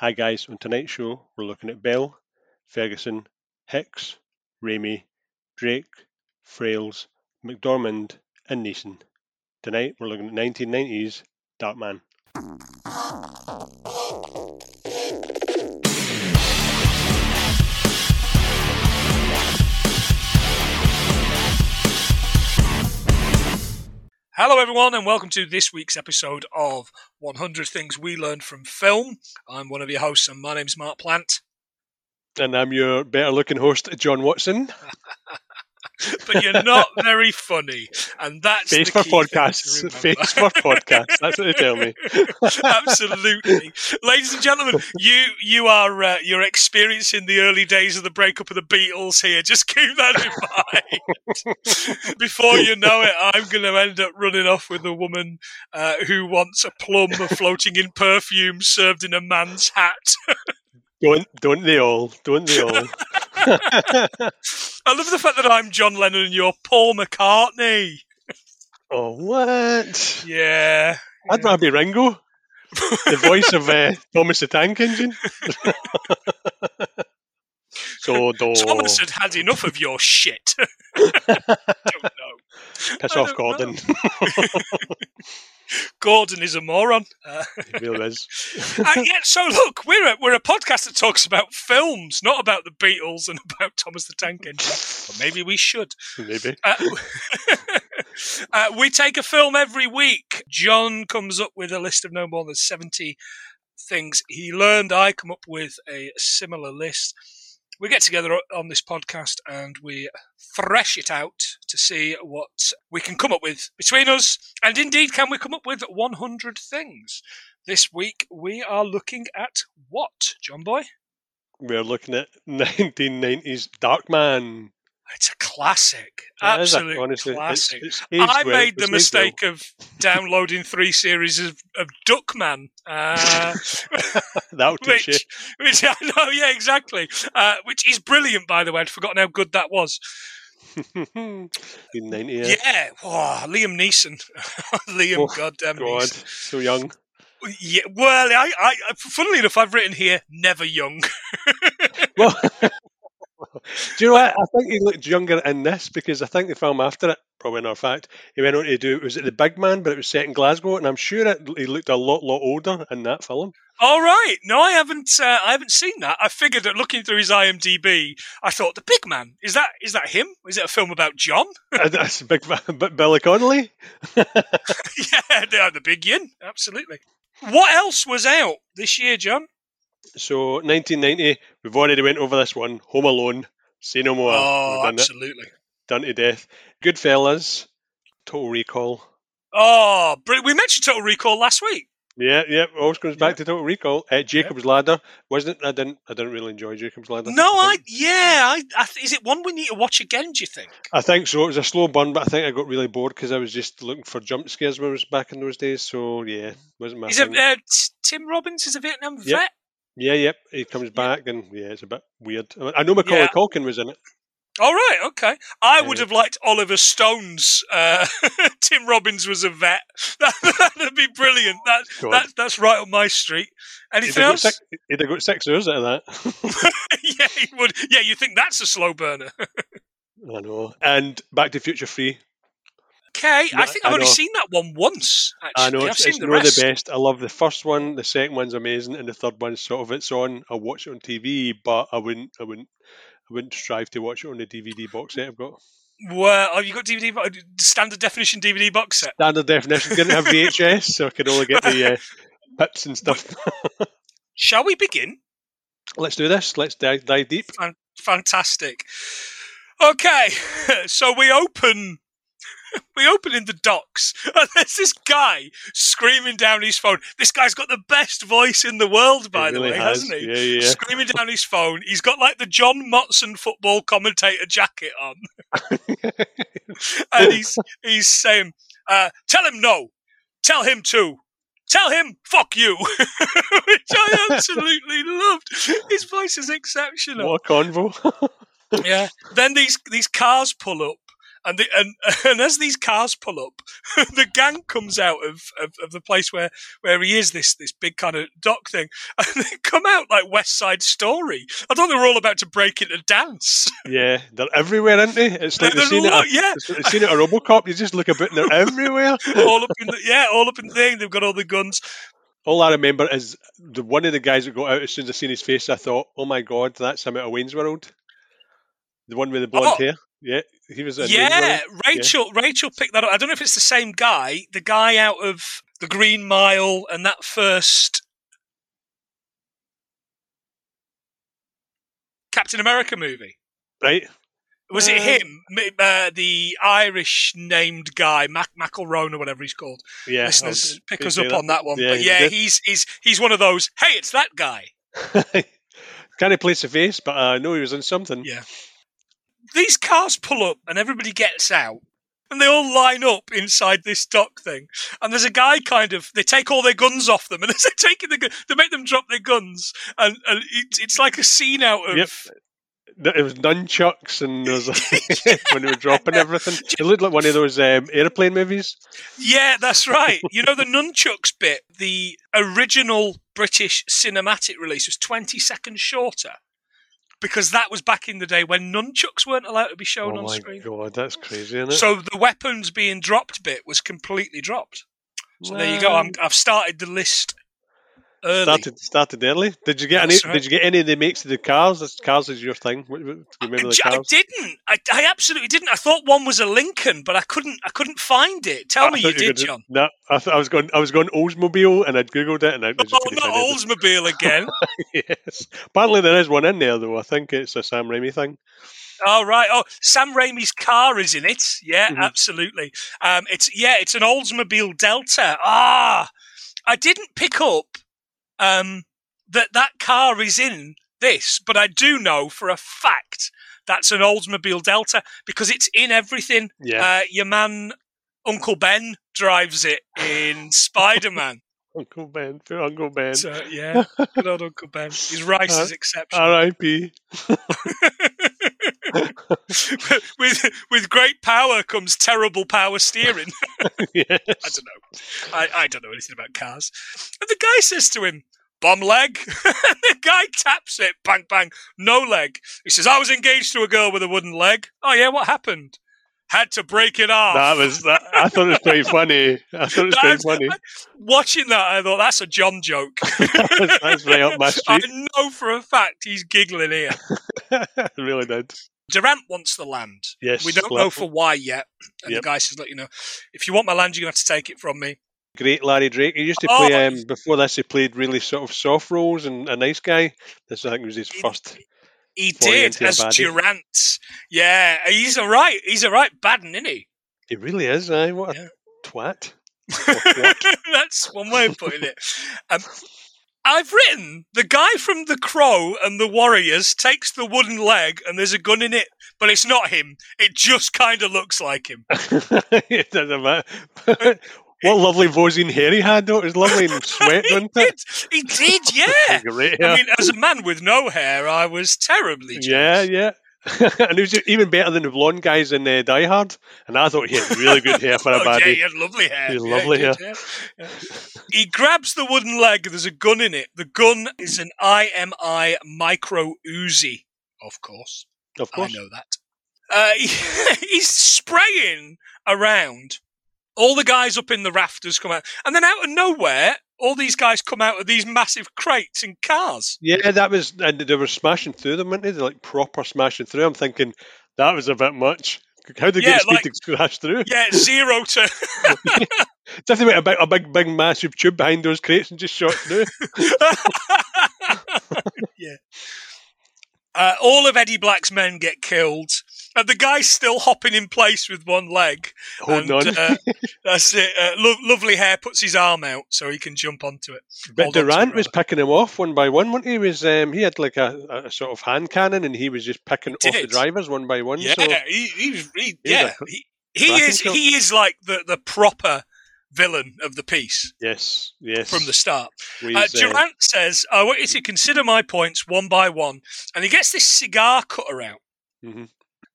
Hi guys, on tonight's show we're looking at Bell, Ferguson, Hicks, Raimi, Drake, Friels, McDormand, and Neeson. Tonight we're looking at 1990s Darkman. Hello, everyone, and welcome to this week's episode of 100 Things We Learned from Film. I'm one of your hosts, and my name's Mark Plant. And I'm your better looking host, John Watson. but you're not very funny, and that's face for podcasts. Face for podcasts. That's what they tell me. Absolutely, ladies and gentlemen, you you are uh, you're experiencing the early days of the breakup of the Beatles here. Just keep that in mind. Before you know it, I'm going to end up running off with a woman uh, who wants a plum floating in perfume served in a man's hat. don't don't they all? Don't they all? I love the fact that I'm John Lennon and you're Paul McCartney. Oh, what? Yeah. I'd rather be Ringo, the voice of uh, Thomas the Tank Engine. so, do... Thomas had had enough of your shit. don't. Piss off, Gordon. Gordon is a moron. Uh, he really is. uh, yeah, so look, we're a, we're a podcast that talks about films, not about the Beatles and about Thomas the Tank Engine. Or maybe we should. Maybe. Uh, uh, we take a film every week. John comes up with a list of no more than 70 things he learned. I come up with a similar list we get together on this podcast and we thresh it out to see what we can come up with between us. And indeed, can we come up with 100 things? This week we are looking at what, John Boy? We're looking at 1990s Darkman. It's a classic, absolute honestly, classic. It's, it's I well. made the it's mistake of downloading three series of, of Duckman, uh, which, you. which I know, yeah, exactly. Uh, which is brilliant, by the way. I'd forgotten how good that was. In 90, yeah. Yeah, oh, Liam Neeson, Liam, Oh, goddamn God, Neeson. so young. Yeah, well, I, I, funnily enough, I've written here never young. Well, do you know what? I think he looked younger in this because I think the film after it, probably not fact, he went on to do was it the Big Man, but it was set in Glasgow, and I'm sure it, he looked a lot, lot older in that film. All right, no, I haven't, uh, I haven't seen that. I figured that looking through his IMDb, I thought the big man is that is that him? Is it a film about John? And That's Big Man, but Billy Connolly. yeah, the, the big yin, absolutely. What else was out this year, John? So 1990, we've already went over this one. Home Alone, Say No More. oh, done it, absolutely. done to death. Goodfellas, Total Recall. Oh, we mentioned Total Recall last week. Yeah, yeah. Always comes back to Total Recall. Uh, Jacob's Ladder wasn't. it? I didn't. I didn't really enjoy Jacob's Ladder. No, I think. yeah, I, I is it one we need to watch again? Do you think? I think so. It was a slow burn, but I think I got really bored because I was just looking for jump scares when I was back in those days. So yeah, wasn't my Is it thing. uh, Tim Robbins is a Vietnam Yep. Yeah, yep. He comes back, and yeah, it's a bit weird. I, know Macaulay Yeah. Culkin was in it. All right, okay. I would have liked Oliver Stone's. Uh, Tim Robbins was a vet. That, would be brilliant. That, that that's right up my street. He'd Anything got else? six, he'd have got six hours out of that. yeah, he would. Yeah, you think that's a slow burner? I know. And Back to Future Free. Okay, I think I I've only know. seen that one once. Actually, I know I've it's, seen it's the the best. I love the first one. The second one's amazing, and the third one's sort of it's on. I watch it on TV, but I wouldn't. I wouldn't. I wouldn't strive to watch it on the DVD box set I've got. Well, have you got DVD standard definition DVD box set? Standard definition. Didn't have VHS, so I could only get the uh, pips and stuff. Shall we begin? Let's do this. Let's dive, dive deep. Fantastic. Okay, so we open. We open in the docks, and there's this guy screaming down his phone. This guy's got the best voice in the world, by It the really way, has. hasn't he? Yeah, yeah. Screaming down his phone. He's got like the John Motson football commentator jacket on, and he's he's saying, uh, "Tell him no, tell him to, tell him fuck you," which I absolutely loved. His voice is exceptional What a convo. yeah. Then these these cars pull up, and the, and and as these cars pull up, the gang comes out of, of, of the place where, where he is. This this big kind of dock thing, and they come out like West Side Story. I thought they were all about to break into dance. Yeah, they're everywhere, aren't they? It's like the There's a scene, at, lot- a- yeah. it's like the scene at RoboCop. You just look a bit, and they're everywhere. all up in the yeah, all up in the thing. They've got all the guns. All I remember is the one of the guys that got out as soon as I seen his face. I thought, "Oh my god, that's him out of Wayne's World." The one with the blonde Oh. hair. Yeah, he was. In Yeah, World. Rachel. Rachel picked that up. I don't know if it's the same guy. The guy out of the Green Mile and that first Captain America movie. right. Was it Uh, him? Uh, the Irish named guy, Mac McElroan or whatever he's called. Yeah, Listeners, I'll- pick us say up on that one. Yeah, but yeah, did. he's he's he's one of those. Hey, it's that guy. Can't place the face, but I know he was in something. Yeah. These cars pull up and everybody gets out. And they all line up inside this dock thing. And there's a guy kind of, they take all their guns off them and as they're taking the gun, they make them drop their guns. And, and it's, it's like a scene out of. Yep. It was nunchucks and was when they were dropping everything. It looked like one of those um, airplane movies. Yeah, that's right. You know, the nunchucks bit, the original British cinematic release was 20 seconds shorter. Because that was back in the day when nunchucks weren't allowed to be shown oh on my screen. god, that's crazy, isn't it? So the weapons being dropped bit was completely dropped. So there you go. I'm, I've started the list early. started started early. Did you get any? Right. Did you get any of the makes of the cars? This- Cars is your thing. What- what- Do you remember the I, I didn't. I, I absolutely didn't. I thought one was a Lincoln, but I couldn't. I couldn't find it. Tell I me thought you did, gonna- John. No, I thought I was going. I was going Oldsmobile, and I'd googled it, and I just Oh, not. Oldsmobile again. yes, apparently there is one in there though. I think it's a Sam Raimi thing. oh right. Oh, Sam Raimi's car is in it. Yeah, Mhm. absolutely. Um, it's yeah, it's an Oldsmobile Delta. Ah, I didn't pick up um that that car is in this, but I do know for a fact that's an Oldsmobile Delta because it's in everything. Yeah, Uh, your man, Uncle Ben, drives it in Spider Man. Uncle Ben, poor Uncle Ben. So, yeah, good old Uncle Ben. His rice Uh, is exceptional. R.I.P. with with great power comes terrible power steering. yes. I don't know. I, I don't know anything about cars. And the guy says to him, "Bomb leg." the guy taps it. Bang bang. No leg. He says, "I was engaged to a girl with a wooden leg." Oh yeah, what happened? Had to break it off. That was. That, I thought it was pretty funny. I thought it was That's- pretty funny. Watching that, I thought that's a John joke. that's, that's right up my street. I know for a fact he's giggling here. I really did. Durant wants the land. Yes. We don't know for why yet. And Yep. the guy says, "Look, you know, if you want my land, you're going to have to take it from me." Great Larry Drake. He used to Oh, play um, before this. He played really sort of soft roles and a nice guy. This I think was his He- first. He did as. Durant. Yeah, he's a right. He's a right bad, isn't he? He really is. Aye, what a Yeah. twat. what? That's one way of putting it. Um, I've written the guy from The Crow and the Warriors takes the wooden leg and there's a gun in it, but it's not him. It just kind of looks like him. it doesn't matter. what lovely Vosine hair he had, though. It was lovely and sweat, wasn't it? He did. Yeah. Great hair. I mean, as a man with no hair, I was terribly jealous. yeah, yeah. and he was even better than the blonde guys in uh, Die Hard. And I thought he had really good hair for a Oh, yeah, he had lovely hair. He had Yeah, lovely did, yeah. Yeah. He grabs the wooden leg. There's a gun in it. The gun is an IMI micro Uzi, of course. Of course. I know that. Uh, he- he's spraying around. All the guys up in the rafters come out, and then out of nowhere, all these guys come out of these massive crates and cars. Yeah, that was, and they were smashing through them, weren't they? They're like proper smashing through. I'm thinking that was a bit much. How did they Yeah, get speed like- to crash through? Yeah, zero to. They went a big, a big, big, massive tube behind those crates and just shot through. yeah. Uh, all of Eddie Black's men get killed, and the guy's still hopping in place with one leg. Holding and, on. uh, that's it. Uh, lo- lovely hair puts his arm out so he can jump onto it. but hold Durant it, was picking him off one by one, wasn't he? He Was um, he had like a, a sort of hand cannon, and he was just picking off the drivers one by one. Yeah, So he, he was. He, yeah, he, he is. He is like the the proper villain of the piece yes, yes. from the start. Uh, uh, Durant says, "I want you to consider my points one by one," and he gets this cigar cutter out, Mhm.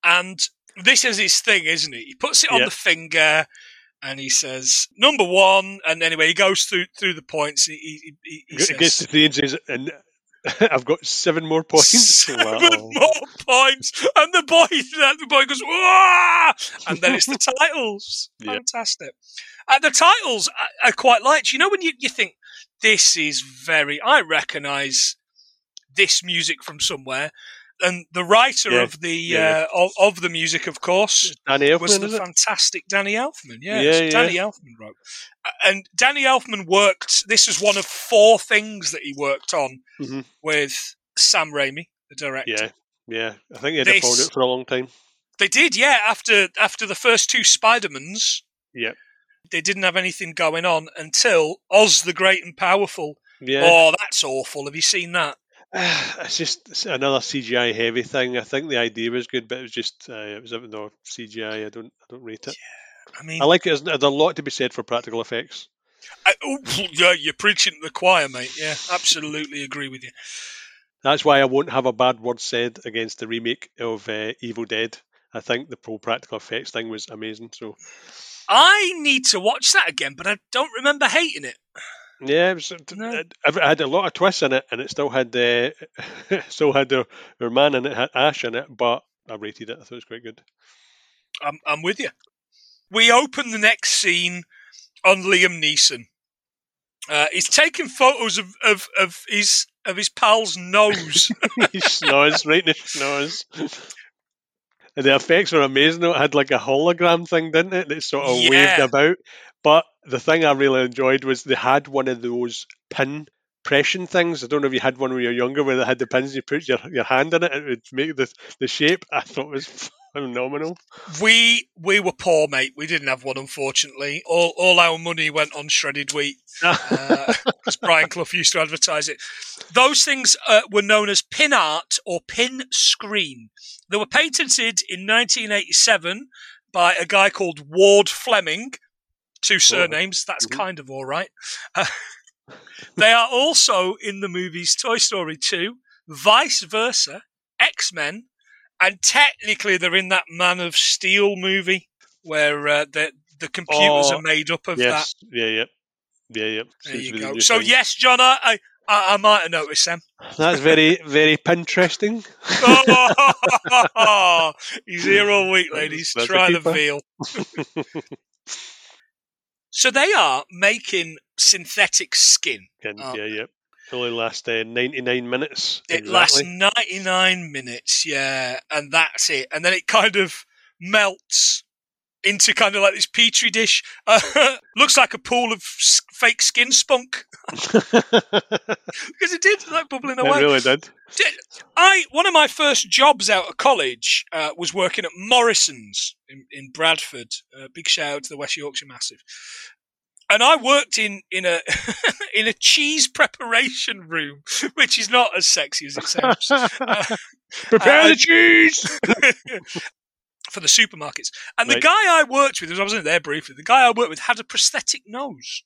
And this is his thing, isn't it? He puts it on the finger and he says number one. And anyway, he goes through through the points. He, he, he, says, Gets to three and says, and I've got seven more points. Seven Wow. more points, and the boy, the boy goes, "Wah!" and then it's the titles. Fantastic. Uh, the titles I, I quite liked. You know, when you, you think this is very, I recognise this music from somewhere, and the writer Yeah. of the Yeah, uh, of, of the music, of course, Danny Elfman, was the fantastic Danny Elfman. Yeah, Yeah, yeah. Danny Elfman wrote, and Danny Elfman worked. This was one of four things that he worked on Mhm. with Sam Raimi, the director. Yeah, yeah. I think followed This- it for a long time. They did, yeah. After after the first two Spider-Mans, Yep. they didn't have anything going on until Oz the Great and Powerful. Yeah. Oh, that's awful. Have you seen that? it's just another CGI heavy thing. I think the idea was good, but it was just uh, it was no CGI. I don't I don't rate it. I mean, I like it. as- There's a lot to be said for practical effects. I, oh, yeah, you're preaching to the choir, mate. Yeah, absolutely agree with you. That's why I won't have a bad word said against the remake of uh, Evil Dead. I think the pro practical effects thing was amazing. So I need to watch that again, but I don't remember hating it. Yeah, it, was, No. it, it had a lot of twists in it, and it still had uh, still had their, their man in it, had Ash in it, but I rated it. I thought it was quite good. I'm, I'm with you. We open the next scene on Liam Neeson. Uh, he's taking photos of, of, of his of his pal's nose. he snores right in his snores. And the effects were amazing. It had like a hologram thing, didn't it? That sort of waved about. But the thing I really enjoyed was they had one of those pin pression things. I don't know if you had one when you were younger where they had the pins, you put your, your hand in it, and it would make the, the shape. I thought it was phenomenal. we we were poor, mate. We didn't have one, unfortunately. All all our money went on shredded wheat. Uh, as Brian Clough used to advertise it. Those things uh, were known as pin art or pin screen. They were patented in 1987 by a guy called Ward Fleming. Two surnames. That's Mhm. kind of all right. Uh, they are also in the movies Toy Story 2, Vice Versa, X Men, and technically they're in that Man of Steel movie where uh, the the computers Oh, are made up of that. Yeah, yeah. Yeah, yeah. There Seems you to go. So yes, John, I, I, I might have noticed them. That's very, very Pinteresting. Oh, he's here all week, ladies. That's a Try the keeper. veal. So they are making synthetic skin. Oh. Yeah, yeah. It only lasts uh, 99 minutes. It lasts 99 minutes, yeah, and that's it. And then it kind of melts into kind of like this petri dish. Uh, looks like a pool of s- fake skin spunk because it did like bubbling away. it really did. I one of my first jobs out of college uh, was working at Morrison's in, in Bradford. Uh, big shout out to the West Yorkshire Massive. And I worked in in a in a cheese preparation room, which is not as sexy as it sounds Prepare uh, the cheese! For the supermarkets. And the guy I worked with, I was in there briefly. The guy I worked with had a prosthetic nose.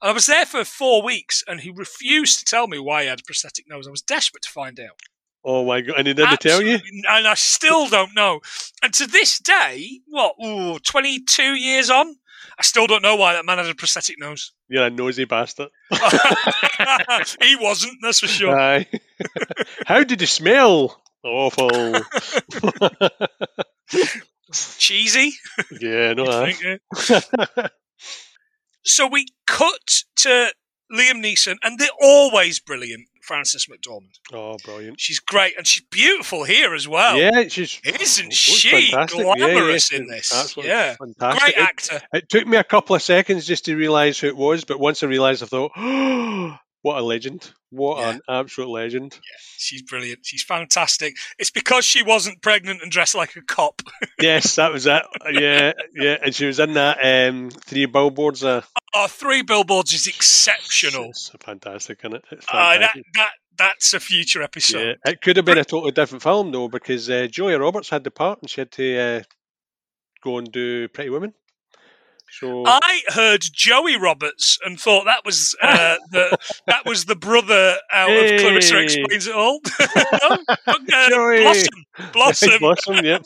And I was there for four weeks, and he refused to tell me why he had a prosthetic nose. I was desperate to find out. Oh my god! And he didn't tell you? And I still don't know. And to this day, what, ooh, 22 years on, I still don't know why that man had a prosthetic nose. You're a nosy bastard. he wasn't, that's for sure. Aye. How did he smell? Awful. Cheesy. yeah, no, you'd aye. think, yeah. So we cut to Liam Neeson, and they're always brilliant, Frances McDormand. Oh, brilliant. She's great, and she's beautiful here as well. yeah, she's Isn't oh, she fantastic. Yeah, yeah, glamorous in this? Absolutely Yeah. fantastic. Great It- actor. It took me a couple of seconds just to realise who it was, but once I realised, I thought, oh, what a legend. What Yeah. an absolute legend. She's brilliant. She's fantastic. It's because she wasn't pregnant and dressed like a cop. yes, that was it. Yeah, yeah. And she was in that um, three billboards. Uh, Oh, three billboards is exceptional. It's fantastic, isn't it? It's Uh, that, that that's a future episode. yeah. It could have been a totally different film, though, because uh, Julia Roberts had the part and she had to uh, go and do Pretty Woman. So I heard Joey Roberts and thought that was uh, the that was the brother out of Clarissa Explains It All. no, uh, Joey. Blossom, Blossom. Blossom, yep.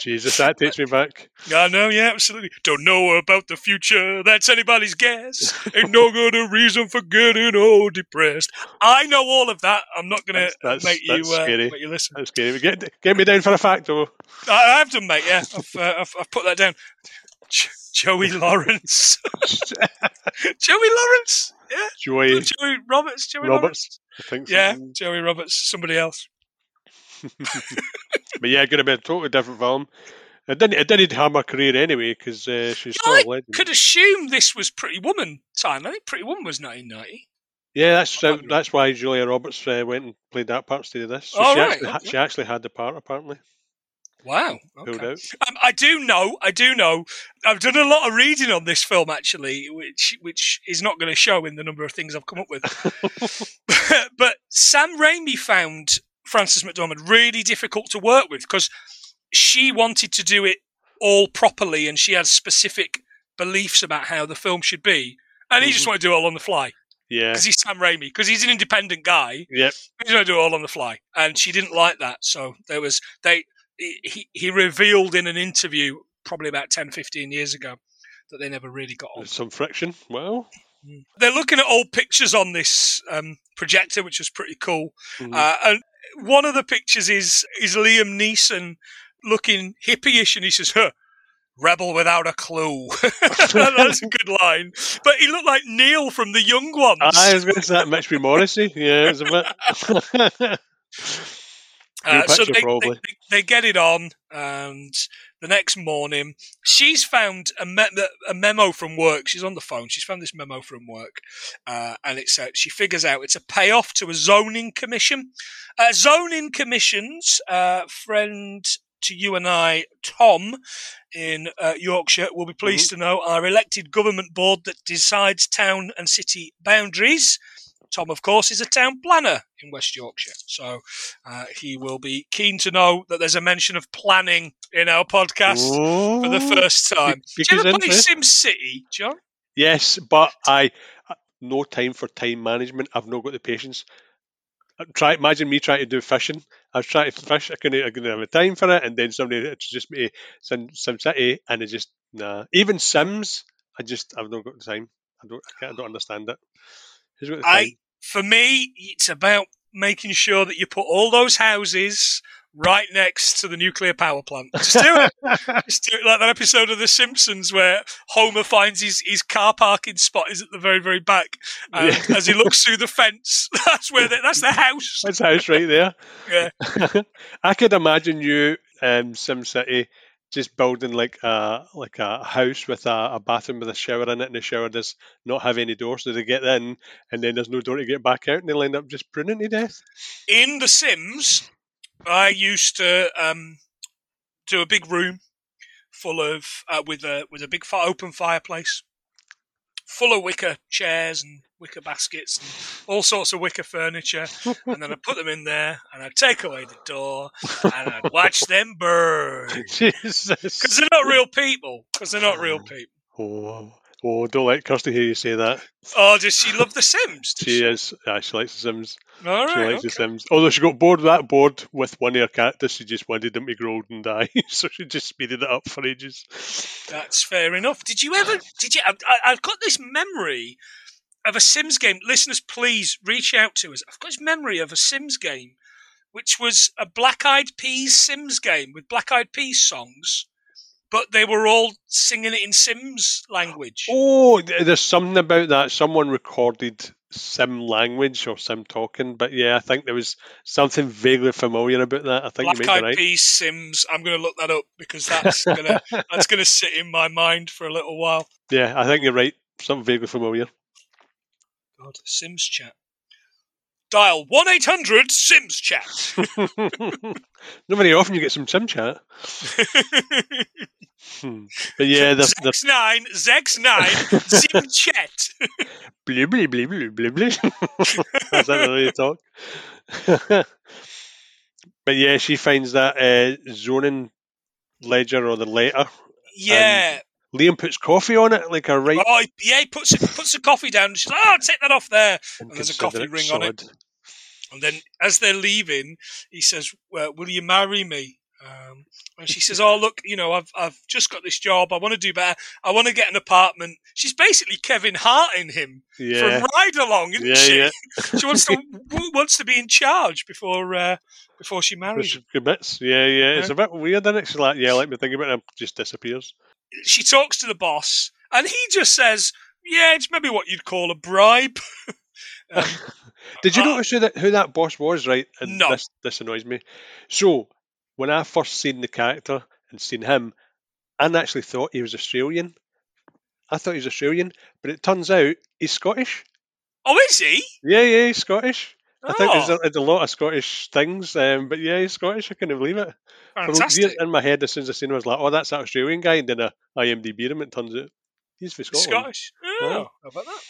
Jesus, that takes me back. I know, yeah, absolutely. Don't know about the future. That's anybody's guess. Ain't no good a reason for getting all depressed. I know all of that. I'm not That's- that's- make you that's uh, scary. make you listen. That's scary. Get, get me down for a fact, though. I, I have done, mate. Yeah, I've, uh, I've, I've put that down. Joey Lawrence. Joey Lawrence. Yeah, Joey Joey Roberts. Joey Lawrence. Roberts, I think. so. Yeah, Joey Roberts. Somebody else. But yeah, going to be a totally different film. It didn't, it didn't harm her career anyway because uh, she's still I a legend. could assume this was Pretty Woman time. I think Pretty Woman was 1990. Yeah, that's uh, that's why Julia Roberts uh, went and played that part instead of this. So Oh, she, right, actually, okay. she actually had the part apparently Wow. Okay. out. Um, I do know. I do know. I've done a lot of reading on this film actually, which which is not going to show in the number of things I've come up with. but Sam Raimi found Frances McDormand really difficult to work with because she wanted to do it all properly, and she had specific beliefs about how the film should be, and he just Mhm. wanted to do it all on the fly Yeah. because he's Sam Raimi because he's an independent guy. Yep. He's going to do it all on the fly, and she didn't like that. So there was they. He he revealed in an interview probably about 10, 15 years ago that they never really got on. There's some friction. Well, They're looking at old pictures on this um, projector, which was pretty cool. mhm. Uh, and one of the pictures is is Liam Neeson looking hippie-ish, and he says, huh, "Rebel without a clue." That's a good line. But he looked like Neil from the Young Ones. I was going to say that. Morrissey. Yeah, it was a bit. Uh, New so they, they, they, they get it on, and the next morning, she's found a, me- a memo from work. She's on the phone. She's found this memo from work, uh, and it's uh, she figures out it's a payoff to a zoning commission. Uh, zoning commissions, uh, friend to you and I, Tom, in uh, Yorkshire, will be pleased to know our elected government board that decides town and city boundaries. Tom, of course, is a town planner in West Yorkshire, so uh, he will be keen to know that there's a mention of planning in our podcast for the first time. Do you ever play into- Sim City, John? Yes, but I no time for time management. I've not got the patience. Try imagine me trying to do fishing. I was trying to fish. I couldn't. I couldn't have the time for it. And then somebody it's just me Sim, Sim City, and it just nah. Even Sims, I just I've not got the time. I don't. I, can't, I don't understand it. Who's got the I- For me, it's about making sure that you put all those houses right next to the nuclear power plant. Just do it. Just do it like that episode of The Simpsons where Homer finds his, his car parking spot is at the very, very back. And Yeah. as he looks through the fence, that's where the, that's the house. That's the house right there. Yeah. I could imagine you, um, Sim City, just building like a like a house with a, a bathroom with a shower in it, and the shower does not have any door, so they get in, and then there's no door to get back out, and they'll end up just pruning to death. in The Sims, I used to um, do a big room full of uh, with a with a big fi- open fireplace, full of wicker chairs and wicker baskets and all sorts of wicker furniture, and then I'd put them in there and I'd take away the door and I'd watch them burn Jesus. because they're not real people. Because they're not real oh. people. Oh, oh, don't let Kirsty hear you say that. Oh, does she love The Sims? Does She is. Yeah, she likes the Sims. All She right. likes the okay. Sims. Although she got bored with that board with one of her characters, she just wanted them to grow old and die, so she just speeded it up for ages. That's fair enough. Did you ever? Did you? I, I- I've got this memory of a Sims game. Listeners, please reach out to us. I've got this memory of a Sims game, which was a Black Eyed Peas Sims game with Black Eyed Peas songs, but they were all singing it in Sims language. Oh, there's something about that. Someone recorded Sim language or Sim talking, but yeah, I think there was something vaguely familiar about that. I think Black you might Eyed be right. Peas Sims. I'm going to look that up because that's gonna that's gonna sit in my mind for a little while. Yeah, I think you're right. Something vaguely familiar. God, Sims chat. Dial one eight hundred Sims chat. Not very often you get some Sim chat. Hmm. But yeah, the, the Zex nine, Zex nine, Sim chat. blee blee blee blee blee blee. That's not the way you talk. but yeah, she finds that uh, zoning ledger or the letter Yeah, Liam puts coffee on it, like a right. Oh, yeah, he puts puts the coffee down. And she's like, "Oh, take that off there." And there's a coffee inconsiderate ring on it. And then as they're leaving, he says, well, "Will you marry me?" Um, and she says, "Oh, look, you know, I've I've just got this job. I want to do better. I want to get an apartment." She's basically Kevin Hart in him Yeah, from Ride Along, isn't yeah, she? yeah. she wants to wants to be in charge before uh, before she marries. Which commits. Yeah, yeah. It's a bit weird, isn't it? She's like, yeah, let me think about it. And just disappears. She talks to the boss, and he just says, "Yeah, it's maybe what you'd call a bribe." um, Did you Uh, notice who that, who that boss was, right? And No. this, this annoys me. So, when I first seen the character and seen him, I actually thought he was Australian. I thought he was Australian, but it turns out he's Scottish. oh, is he? Yeah, yeah, he's Scottish. I think there's Oh, a, there's a lot of Scottish things, um, but yeah, he's Scottish. I couldn't believe it. For years fantastic. in my head, as soon as I seen him, I was like, oh, that's that Australian guy. And then I IMDb him, it turns out he's from Scotland. Scottish. Oh, how about that?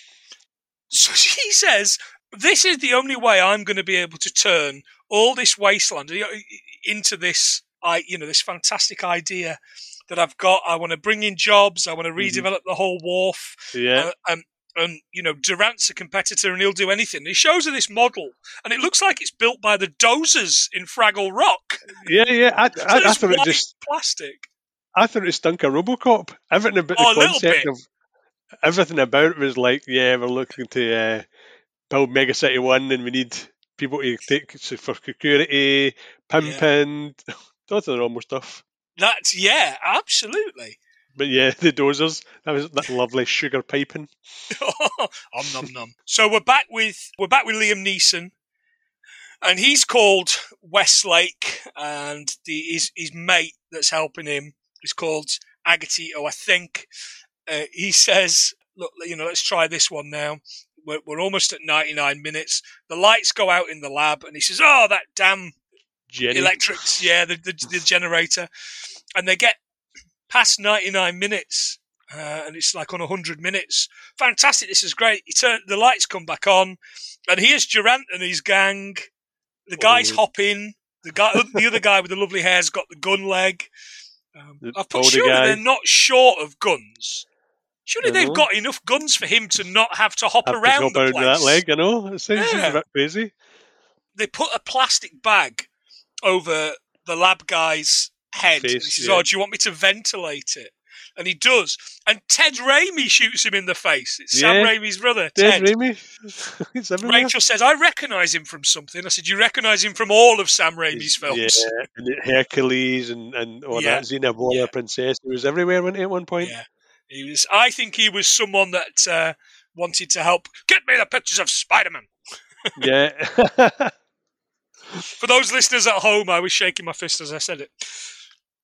So she says, "This is the only way I'm going to be able to turn all this wasteland into this, I, you know, this fantastic idea that I've got. I want to bring in jobs. I want to Mhm. redevelop the whole wharf. Yeah, Uh, um, and you know, Durant's a competitor, and he'll do anything. He shows her this model, and it looks like it's built by the Doozers in Fraggle Rock. yeah, yeah. I, So I, I thought it just plastic. I thought it stunk of RoboCop. Everything about Oh, the concept of everything about it was like, yeah, we're looking to uh, build Mega City One, and we need people to take for security, pimping, lots of the normal stuff. That's yeah, absolutely. But yeah, the Doozers. That was that lovely sugar piping. om nom nom. So we're back with we're back with Liam Neeson, and he's called Westlake, and the his his mate that's helping him is called Agatito, I think. Uh, he says, "Look, you know, let's try this one now. We're, we're almost at 99 minutes. The lights go out in the lab, and he says, "Oh, that damn Jenny. electrics, yeah, the, the, the generator, and they get past 99 minutes, uh, and it's like on 100 minutes. Fantastic, this is great. Turn, the lights come back on, and here's Durant and his gang. The guys Oh. hop in. The guy, the other guy with the lovely hair's got the gun leg. Um, I've put surely guy. they're not short of guns. Surely they've got enough guns for him to not have to hop Have around hop the place that leg, you know. It sounds Yeah. a bit crazy. they put a plastic bag over the lab guy's head. and he says, yeah. "Oh, do you want me to ventilate it?" And he does. And Ted Raimi shoots him in the face. It's Sam Yeah. Raimi's brother, Dead Ted. Raimi. Rachel says, "I recognise him from something." I said, "You recognise him from all of Sam Raimi's films?" Yeah, and Hercules and, and all Yeah. that. Xena Warrior Yeah. Princess. He was everywhere, at one point? Yeah. He was. I think he was someone that uh, wanted to help. Get me the pictures of Spider-Man. Yeah. For those listeners at home, I was shaking my fist as I said it.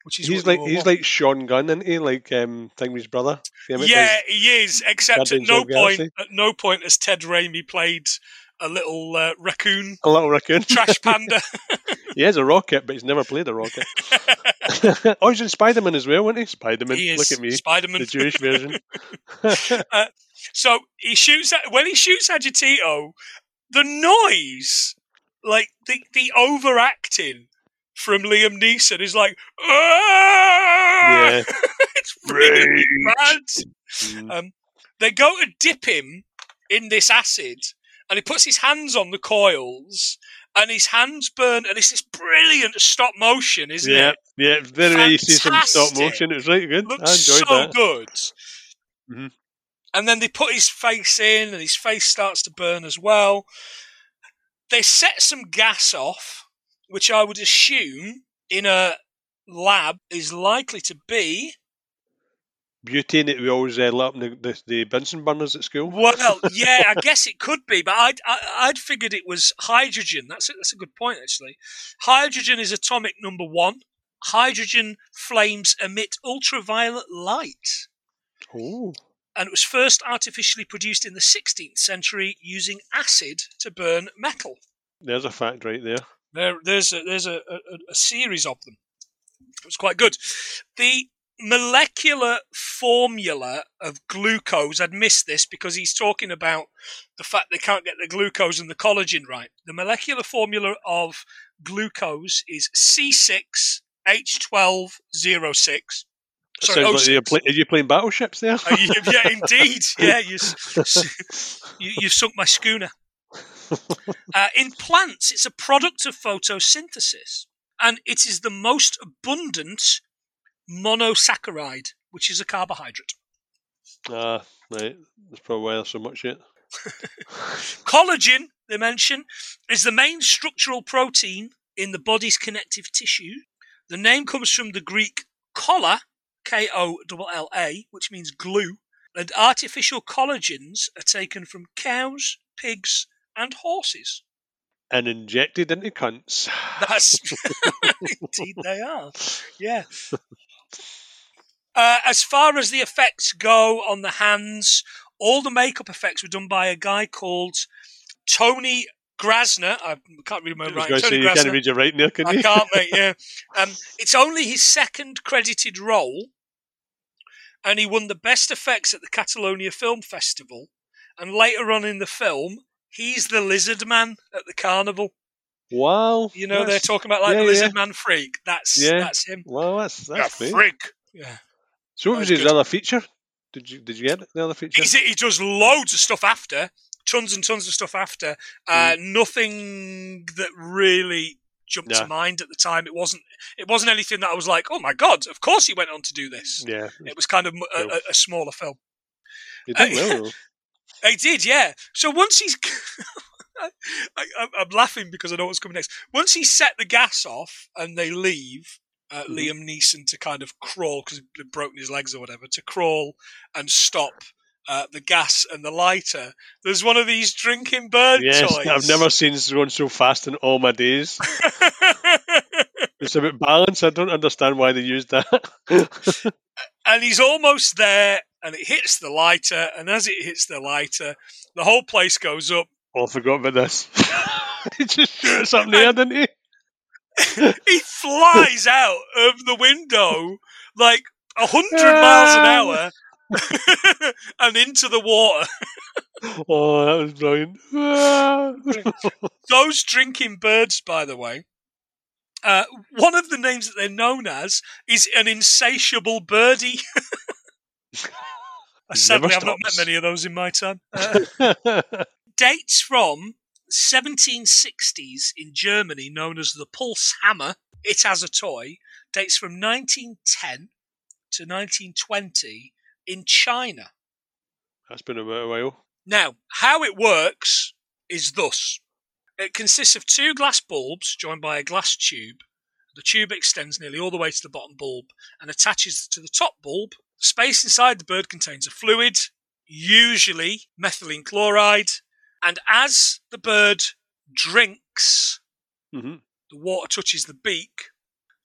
Which is he's like he's want. like Sean Gunn, isn't he? Like um Thingy's brother. See him at Yeah, he is. Except at no point, Galaxy? at no point has Ted Raimi played a little uh, raccoon A little raccoon. trash panda. he has a rocket, but he's never played a rocket. oh, he's in Spider Man as well, wasn't he? Spider Man. Look at me. Spider-Man. The Jewish version. so he shoots at, when he shoots Agitito, the noise, like the the overacting from Liam Neeson is like, "Ah!" yeah. it's really bad. Mm. Um, they go to dip him in this acid, and he puts his hands on the coils, and his hands burn, and it's this brilliant stop motion, isn't Yeah, it? yeah. Very rare you see some stop motion. It was right good. Looks I enjoyed so that. good. Mhm. And then they put his face in, and his face starts to burn as well. They set some gas off, which I would assume in a lab is likely to be Butane that we always uh, lit up the, the, the Bunsen burners at school. Well, yeah, I guess it could be, but I'd I, I'd figured it was hydrogen. That's a, that's a good point, actually. Hydrogen is atomic number one. Hydrogen flames emit ultraviolet light, Oh. and it was first artificially produced in the 16th century using acid to burn metal. There's a fact right there. There, there's a, there's a, a, a series of them. It was quite good. The molecular formula of glucose, I'd missed this because he's talking about the fact they can't get the glucose and the collagen right. The molecular formula of glucose is C6H12O6. Sorry, Sounds like you're, are you playing battleships there? You- yeah, indeed. Yeah, you, you, you've sunk my schooner. Uh, in plants, it's a product of photosynthesis, and it is the most abundant monosaccharide, which is a carbohydrate. Ah, right. That's probably why there's so much yet. Collagen, they mention, is the main structural protein in the body's connective tissue. The name comes from the Greek kolla, K O L L A, which means glue, and artificial collagens are taken from cows, pigs, and horses. And injected into cunts. That's indeed they are. Yeah. Uh, as far as the effects go on the hands, all the makeup effects were done by a guy called Tony Grasner. I can't read my I say, Tony you can't read your writing there, can I you? can't, mate. Yeah. Um, it's only his second credited role, and he won the best effects at the Catalonia Film Festival. And later on in the film, he's the lizard man at the carnival. Wow. You know, they're talking about like yeah, the lizard yeah. man freak. That's Yeah. that's him. Well, that's that's yeah, freak. Yeah. So what was That's his good. other feature? Did you did you get the other feature? He's, he does loads of stuff after, tons and tons of stuff after. Uh, Nothing that really jumped Mm. To mind at the time. It wasn't. It wasn't anything that I was like, oh my god, of course he went on to do this. Yeah, It was kind of a, a, a smaller film. he did Uh, well. He did, yeah. So once he's, I, I'm laughing because I know what's coming next. Once he set the gas off and they leave, uh, Mhm. Liam Neeson to kind of crawl because he'd broken his legs or whatever to crawl and stop uh, the gas and the lighter. There's one of these drinking bird Yes, toys. I've never seen this run so fast in all my days. It's about balance. I don't understand why they used that. and he's almost there, and it hits the lighter, and as it hits the lighter, the whole place goes up. oh, I forgot about this. he just shoots up there, didn't he? he flies out of the window like a hundred miles an hour and into the water. Oh, that was brilliant. Those drinking birds, by the way, uh, one of the names that they're known as is an insatiable birdie. Sadly, I've not met many of those in my time. Uh, dates from 1760s in Germany, known as the Pulse Hammer. It has a toy. Dates from 1910 to 1920 in China. That's been a while. Now, how it works is thus it consists of two glass bulbs joined by a glass tube. The tube extends nearly all the way to the bottom bulb and attaches to the top bulb. Space inside the bird contains a fluid, usually methylene chloride, and as the bird drinks, hmm the water touches the beak.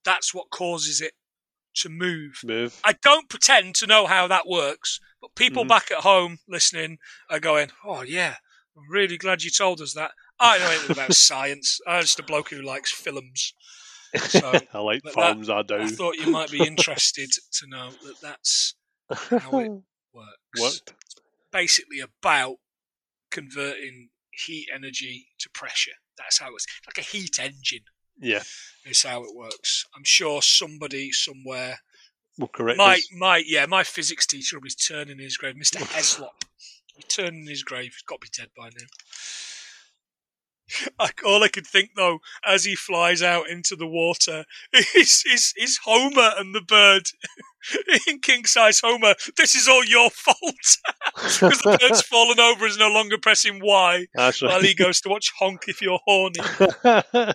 That's what causes it to move. Move. I don't pretend to know how that works, but people Mhm. back at home listening are going, "Oh yeah, I'm really glad you told us that." I know anything about science. I'm just a bloke who likes films. So, I like farms. I I do. thought you might be interested to know that that's how it works. Worked. Basically, about converting heat energy to pressure. That's how it's like a heat engine. Yeah, Is how it works. I'm sure somebody somewhere well, correct. My, us. my, yeah, my physics teacher will be turning in his grave. Mr. Heslop. He's turning in his grave. He's got to be dead by now. I, all I could think, though, as he flies out into the water, is, is, is Homer and the bird in king size Homer. This is all your fault. Because the bird's fallen over and is no longer pressing Y That's while right. he goes to watch Honk if you're horny. Uh,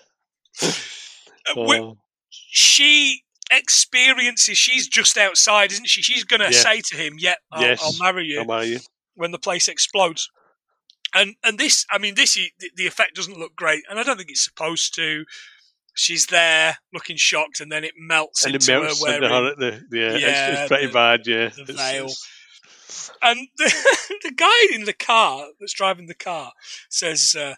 oh, she experiences, she's just outside, isn't she? She's going to Yeah. say to him, Yeah, I'll, Yes. I'll marry you. how about you? when the place explodes. And and this, I mean, this the, effect doesn't look great, and I don't think it's supposed to. She's there looking shocked, and then it melts And it into melts her wearing her the yeah. it's, Yeah, it's pretty the- bad. Yeah, the veil. it's- And the, the guy in the car that's driving the car says, uh,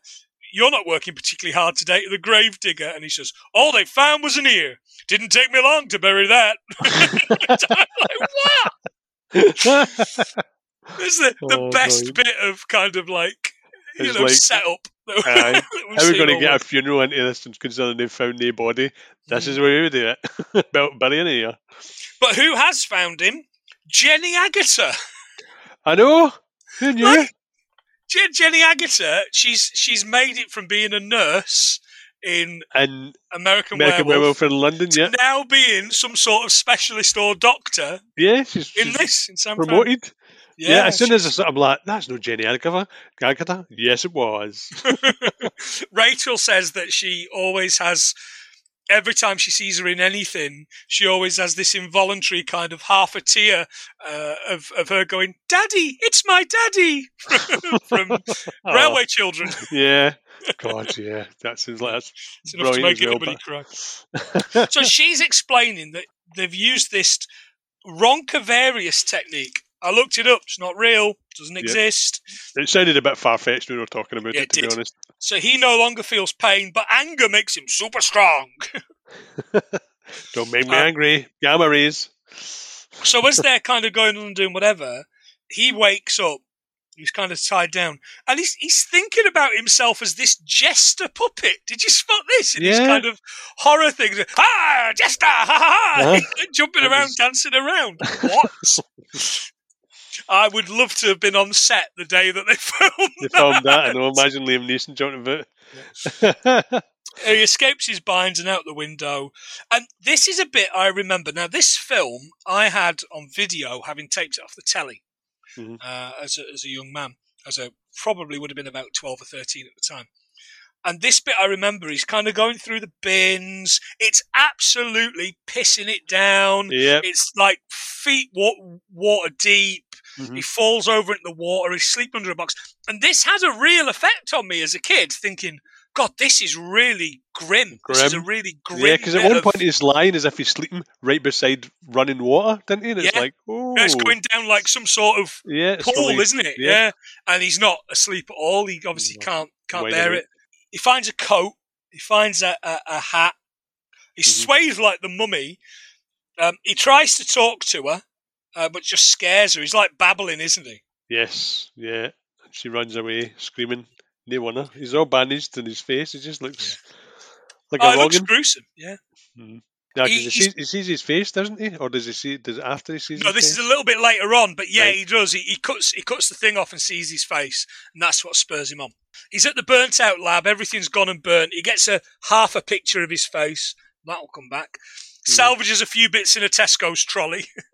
"You're not working particularly hard today." The grave digger, and he says, "All they found was an ear. Didn't take me long to bury that." Like, wow, this is the, the Oh, best brilliant. bit of kind of like you It's know like- setup. that Aye. we've How are we going to get a funeral into this and considering they've found no body? This Mm. is the way we do it. Built burying here. But who has found him? Jenny Agutter. I know. Who knew? Like- Jenny Agutter. She's she's made it from being a nurse in and American, American Werewolf, Werewolf in London, to yeah. now being some sort of specialist or doctor Yeah, she's, in she's this in San Fran. Promoted. Yeah, as soon as I'm like, that's no Jenny Agatha. Agatha? Yes, it was. Rachel says that she always has, every time she sees her in anything, she always has this involuntary kind of half a tear uh, of, of her going, Daddy, it's my daddy! From Oh, Railway Children. Yeah. God, yeah. That seems like that's It's enough to make as well, anybody cry. So she's explaining that they've used this Rangeveritz technique. I looked it up. It's not real. Doesn't Yeah. exist. It sounded a bit far fetched when we were talking about Yeah, it, it to be honest. So he no longer feels pain, but anger makes him super strong. Don't make me Um, angry. Gamma rays. So as they're kind of going on and doing whatever, he wakes up. He's kind of tied down, and he's he's thinking about himself as this jester puppet. Did you spot this? In this kind of horror thing. Ah, jester! Ha ha ha! Huh? Jumping That around, was- dancing around. What? I would love to have been on set the day that they filmed. They filmed that, and I imagine Liam Neeson jumping about. He escapes his binds and out the window. And this is a bit I remember. Now, this film I had on video, having taped it off the telly Mhm. uh, as, a, as a young man, as a probably would have been about 12 or 13 at the time. And this bit I remember, he's kind of going through the bins. It's absolutely pissing it down. yep. It's like feet wa- water deep. Mhm. He falls over into the water. He's sleeping under a box. And this had a real effect on me as a kid, thinking, God, this is really grim. This is a really grim. Yeah, because at one of- point he's lying as if he's sleeping right beside running water, didn't he? And it's Yeah. like, oh, it's going down like some sort of yeah, pool, really- isn't it? yeah. Yeah. And he's not asleep at all. He obviously No. can't can't bear it. He finds a coat. He finds a, a, a hat. He Mhm. sways like the mummy. Um, he tries to talk to her, uh, but just scares her. He's like babbling, isn't he? Yes, yeah. She runs away screaming. No wonder. He's all bandaged in his face. He just looks like oh, a it looks gruesome. Yeah. Yeah, 'cause he- he, sees, he sees his face, doesn't he? Or does he see? Does it after he sees? No, his this face? is a little bit later on, but yeah, Right. he does. He, he cuts he cuts the thing off and sees his face, and that's what spurs him on. He's at the burnt out lab. Everything's gone and burnt. He gets a half a picture of his face. That'll come back. Hmm. Salvages a few bits in a Tesco's trolley,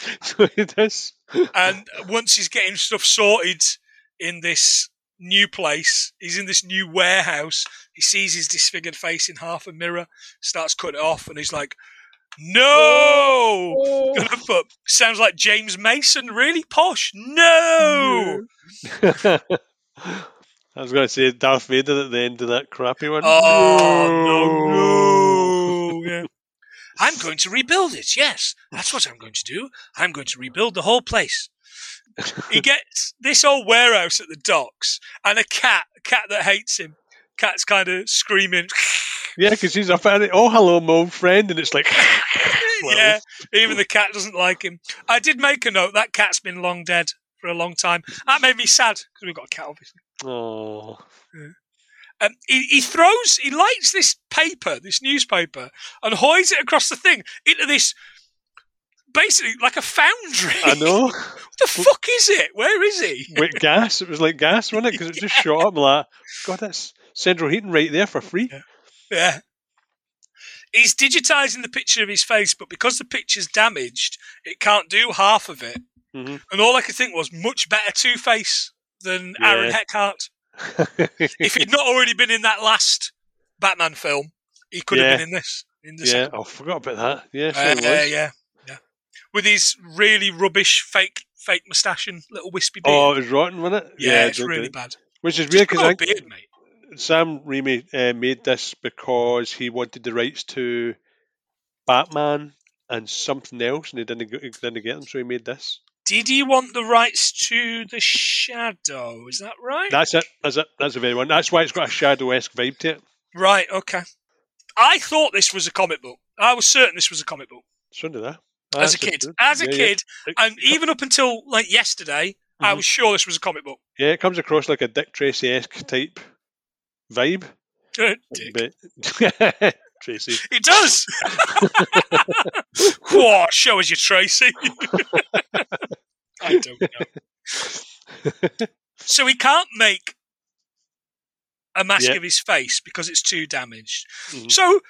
so he does. and once he's getting stuff sorted in this new place, he's in this new warehouse. He sees his disfigured face in half a mirror, starts cutting it off, and he's like, "No!" Oh. Gonna put sounds like James Mason, really posh. No. I was going to say Darth Vader at the end of that crappy one. Oh no, no. Yeah. I'm going to rebuild it. Yes, that's what I'm going to do. I'm going to rebuild the whole place. he gets this old warehouse at the docks and a cat, a cat that hates him. Cat's kind of screaming. Yeah, because he's a it. Oh, hello, my old friend, and it's like, well, yeah, even the cat doesn't like him. I did make a note that cat's been long dead for a long time. That made me sad because we've got a cat, obviously. Oh, Um, he, he throws, he lights this paper, this newspaper, and hoids it across the thing into this, basically like a foundry. I know. what the fuck is it? Where is he? With gas, it was like gas, wasn't it? Because it just shot up. Like, God, that's central heating right there for free. Yeah. He's digitizing the picture of his face, but because the picture's damaged, it can't do half of it. hmm And all I could think was much better Two Face than Aaron Yeah. Eckhart. If he'd not already been in that last Batman film, he could Yeah. have been in this. In the yeah, second oh, I forgot about that. Yeah, sure Uh, was. yeah, yeah. With his really rubbish fake fake moustache and little wispy beard. Oh, it was rotten, wasn't it? yeah, it's the- really bad. Which is Just weird because grow I a think beard, mate. Sam Raimi uh, made this because he wanted the rights to Batman and something else, and he didn't, he didn't get them, so he made this. Did he want the rights to the Shadow? Is that right? That's it. That's it. That's the very one. That's why it's got a shadow-esque vibe to it. right. Okay. I thought this was a comic book. I was certain this was a comic book So did I. as a kid. As a Yeah, yeah. kid, and even up until like yesterday, I Mhm. was sure this was a comic book. Yeah, it comes across like a Dick Tracy-esque type vibe. Uh, dick. But Tracy. It does. Whoa, show us your Tracy. I don't know. So he can't make a mask Yeah. of his face because it's too damaged. Mhm. So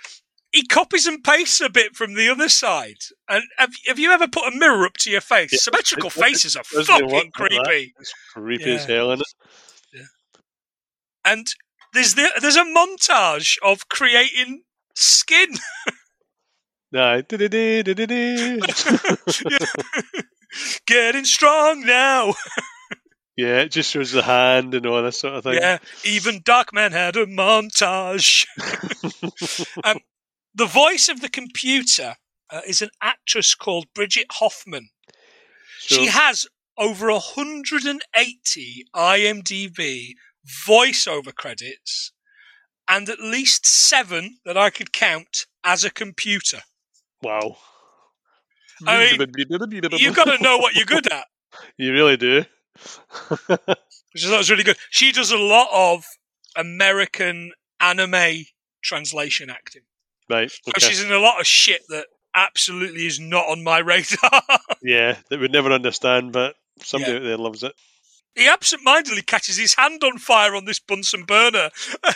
he copies and pastes a bit from the other side. And have, have you ever put a mirror up to your face? Yeah. Symmetrical It- faces are fucking work like that. creepy. It's creepy Yeah. as hell, isn't it? And there's the, there's a montage of creating skin. Nah. du-du-du-du-du-du. Getting strong now. yeah, it just shows the hand and all this sort of thing. Yeah, even Darkman had a montage. um, the voice of the computer uh, is an actress called Bridget Hoffman. So, She has over 180 IMDb voiceover credits and at least seven that I could count as a computer. wow. I You've got to know what you're good at. You really do. which I thought was really good. She does a lot of American anime translation acting. right. So she's in a lot of shit that absolutely is not on my radar. Yeah, that would never understand, but somebody Yeah. out there loves it. He absent-mindedly catches his hand on fire on this Bunsen burner. and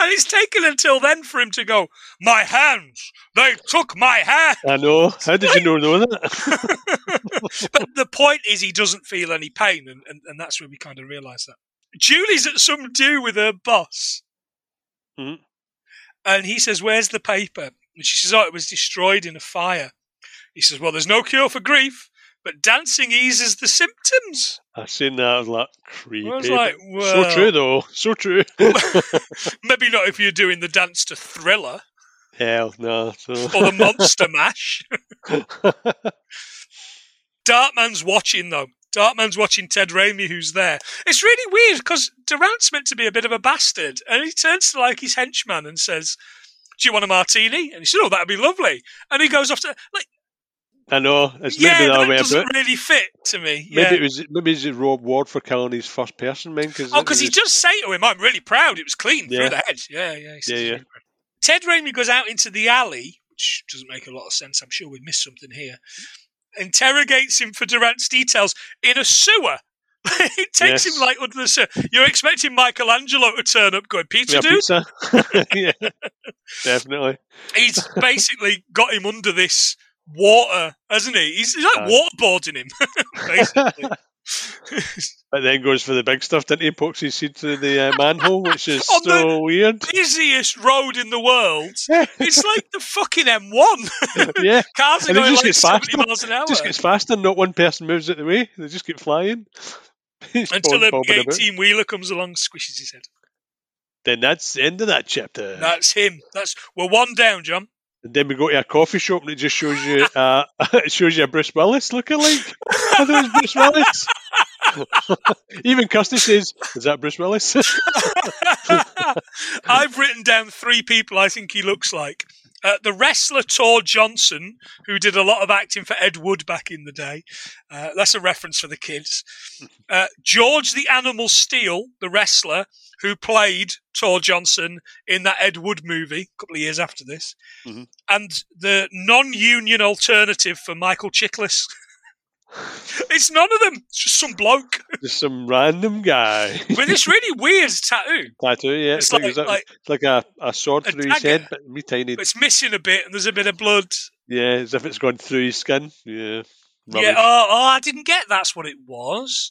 it's taken until then for him to go, My hands! They took my hand! I know. How did you know that? but the point is, he doesn't feel any pain, and, and, and that's where we kind of realise that. Julie's at some do with her boss. Mhm. And he says, Where's the paper? And she says, Oh, it was destroyed in a fire. He says, Well, there's no cure for grief, but dancing eases the symptoms. I seen that. I was like, creepy. I was like, well, so true though. So true. maybe not if you're doing the dance to Thriller Hell no. So. or the Monster Mash. Darkman's watching though. Darkman's watching Ted Raimi, who's there. It's really weird because Durant's meant to be a bit of a bastard, and he turns to like his henchman and says, "Do you want a martini?" And he said, "Oh, that'd be lovely." And he goes off to like, I know. It's "Yeah, maybe that way doesn't about. really fit to me." Maybe yeah. it was maybe it's Rob Ward for calling his first person man. Cause Oh, because he does say to him, "I'm really proud. It was clean Yeah. through the head." Yeah, yeah, Yeah, yeah. Ted Raimi goes out into the alley, which doesn't make a lot of sense. I'm sure we missed something here. Interrogates him for Durant's details in a sewer. it takes Yes. him like under the sewer. You're expecting Michelangelo to turn up, going pizza dude. pizza. yeah, definitely. He's basically got him under this water, hasn't he? He's, he's like Aye. waterboarding him, basically. But then goes for the big stuff, didn't he? Pokes his seat through the uh, manhole, which is On the- so weird. Busiest road in the world. It's like the fucking M1. yeah, Cars are And going just like gets 70 faster. miles an hour. just gets faster. Not one person moves out the way. They just keep flying. Until a bobbing about. 18 wheeler comes along, squishes his head. Then that's the end of that chapter. That's him. That's we're one down, John. And then we go to a coffee shop and it just shows you uh, it shows you a Bruce Willis lookalike. I thought it was Bruce Willis. Even Kirsty says, "Is that Bruce Willis?" I've written down three people I think he looks like. Uh, the wrestler Tor Johnson, who did a lot of acting for Ed Wood back in the day. Uh, that's a reference for the kids. Uh, George the Animal Steele, the wrestler who played Tor Johnson in that Ed Wood movie a couple of years after this. Mhm. And the non union alternative for Michael Chiklis. it's none of them. It's just some bloke just some random guy. with this really weird tattoo. Tattoo, yeah. It's It's, like, like- like- it's like a, a sword a through his head, but me tiny. It's missing a bit and there's a bit of blood. Yeah, as if it's gone through his skin. Yeah. Yeah, oh, oh, I didn't get that's what it was.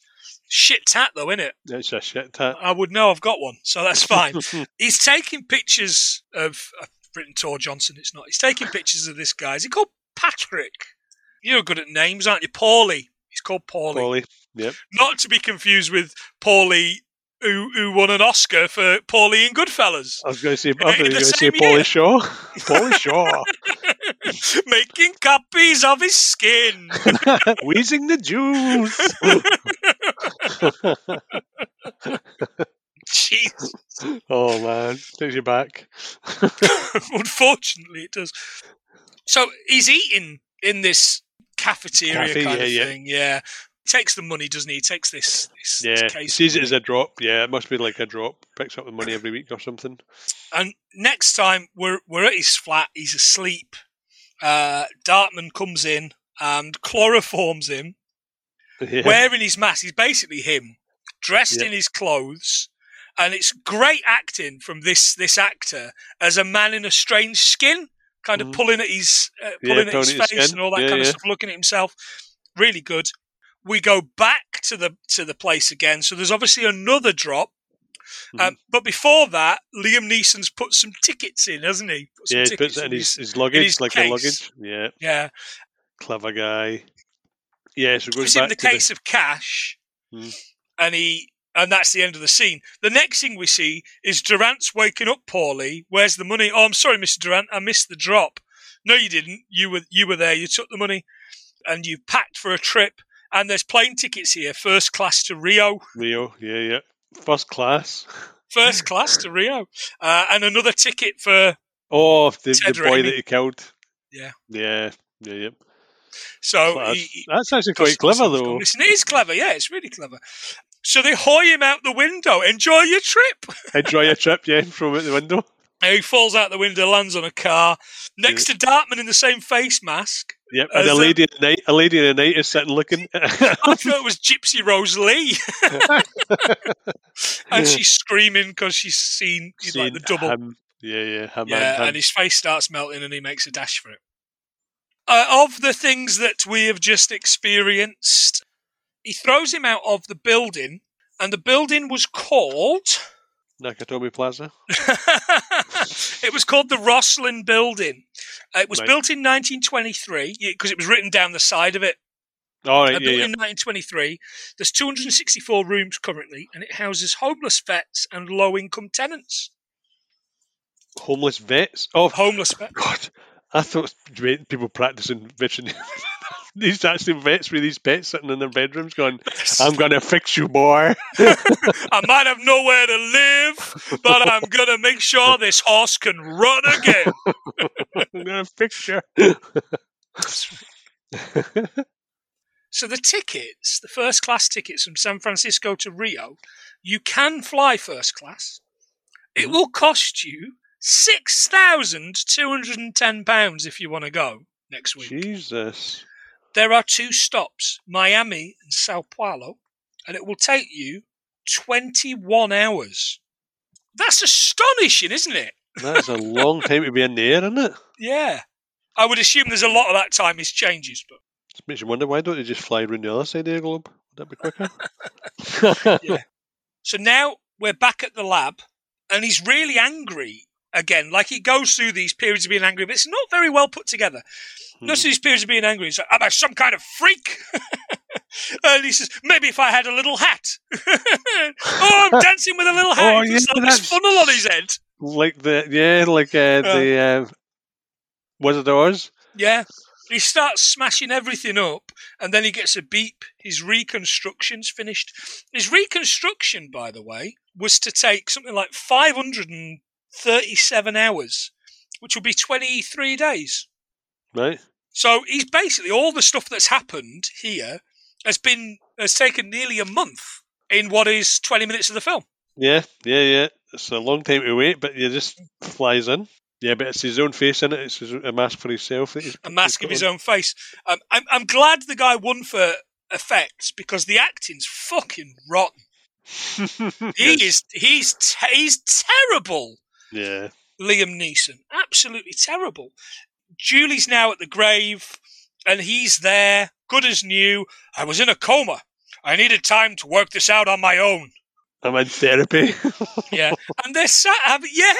Shit tat though, innit? It's a shit tat. I would know I've got one, so that's fine. He's taking pictures of I've written Tor Johnson. It's not. He's taking pictures of this guy. Is he called Patrick? You're good at names, aren't you? Paulie. He's called Paulie. Paulie. Yep. Not to be confused with Paulie, who who won an Oscar for Paulie in Goodfellas, I was going to say, I In thought you were the going to say year. Shore. Paulie Shore. making copies of his skin. Wheezing the Jews. Jeez. oh, man. Takes you back. Unfortunately, it does. So he's eating in this cafeteria Cafe, kind yeah, of yeah. thing, yeah. takes the money, doesn't he? He takes this. this Yeah, this he case sees it as a drop. Yeah, it must be like a drop. Picks up the money every week or something. And next time we're we're at his flat, he's asleep. Uh, Darkman comes in and chloroforms him, Yeah. wearing his mask. He's basically him, dressed Yeah. in his clothes, and it's great acting from this this actor as a man in a strange skin, kind of Mhm. pulling at his uh, pulling at his at his face skin. and all that Yeah, kind of stuff, looking at himself. Really good. We go back to the to the place again. So there's obviously another drop. Mm-hmm. Um, but before that, Liam Neeson's put some tickets in, hasn't he? Put yeah, he tickets puts in his, his luggage, his like case. a luggage. Yeah, yeah. clever guy. Yeah, so it goes Gives him back the case of cash, Hmm. and he and that's the end of the scene. The next thing we see is Durant's waking up poorly. Where's the money? Oh, I'm sorry, Mr. Durant, I missed the drop. No, you didn't. You were you were there. You took the money, and you packed for a trip. And there's plane tickets here, first class to Rio. Rio. Yeah, yeah. First class. First class to Rio, uh, and another ticket for. Oh, the, the boy that he killed. Yeah. Yeah, yeah, yeah. So Class. he, he- That's actually quite clever, though. Listen, it is clever. Yeah, it's really clever. So they hoy him out the window. Enjoy your trip. Enjoy your trip, yeah, from out the window. And he falls out the window, lands on a car next to Darkman in the same face mask. Yep, and a a- uh, lady in night, a lady in the night is sitting looking. I thought it was Gypsy Rose Lee, and she's screaming because she's seen like Seen the double. him. Yeah, yeah, him yeah, and his face starts melting, and he makes a dash for it. Uh, of the things that we have just experienced, he throws him out of the building, and the building was called. Nakatomi Plaza. it was called the Rosslyn Building. Uh, it was Right. built in 1923 because it was written down the side of it. All Uh, yeah, built yeah. in 1923. There's 264 rooms currently, and it houses homeless vets and low-income tenants. Homeless vets. Oh, Homeless vets. God. I thought people practicing veterinary. these actually vets with these pets sitting in their bedrooms going, I'm going to fix you, boy. I might have nowhere to live, but I'm gonna make sure this horse can run again. I'm going to fix you. So the tickets, the first class tickets from San Francisco to Rio, you can fly first class. It will cost you six thousand two hundred and ten pounds if you want to go next week. Jesus. There are two stops, Miami and Sao Paulo, and it will take you twenty-one hours. That's astonishing, isn't it? That's a long time to be in the air, isn't it? Yeah. I would assume there's a lot of that time is changes, but it makes you wonder why don't they just fly around the other side of the globe? Would that be quicker? Yeah. So now we're back at the lab, and he's really angry again. Like he goes through these periods of being angry, but it's not very well put together. Most of these periods of being angry, he's like, "Am I some kind of freak?" and he says, "Maybe if I had a little hat." oh, I'm dancing with a little hat. Oh, He's got yeah, this funnel on his head. like the yeah, like uh, the uh, Wizard of Oz. Yeah. He starts smashing everything up, and then he gets a beep. His reconstruction's finished. His reconstruction, by the way, was to take something like 537 hours, which would be 23 days. Right. So he's basically all the stuff that's happened here has been has taken nearly a month in what is 20 minutes of the film. Yeah, yeah, yeah. It's a long time to wait, but he just flies in. Yeah, but it's his own face in it. It's his, a mask for himself. A mask of his own face. Um, I'm, I'm glad the guy won for effects because the acting's fucking rotten. He on. is he's te- he's terrible. Yeah. Liam Neeson, absolutely terrible. Julie's now at the grave, and he's there, good as new. I was in a coma. I needed time to work this out on my own. I'm in therapy. Yeah, and they're sat having yeah,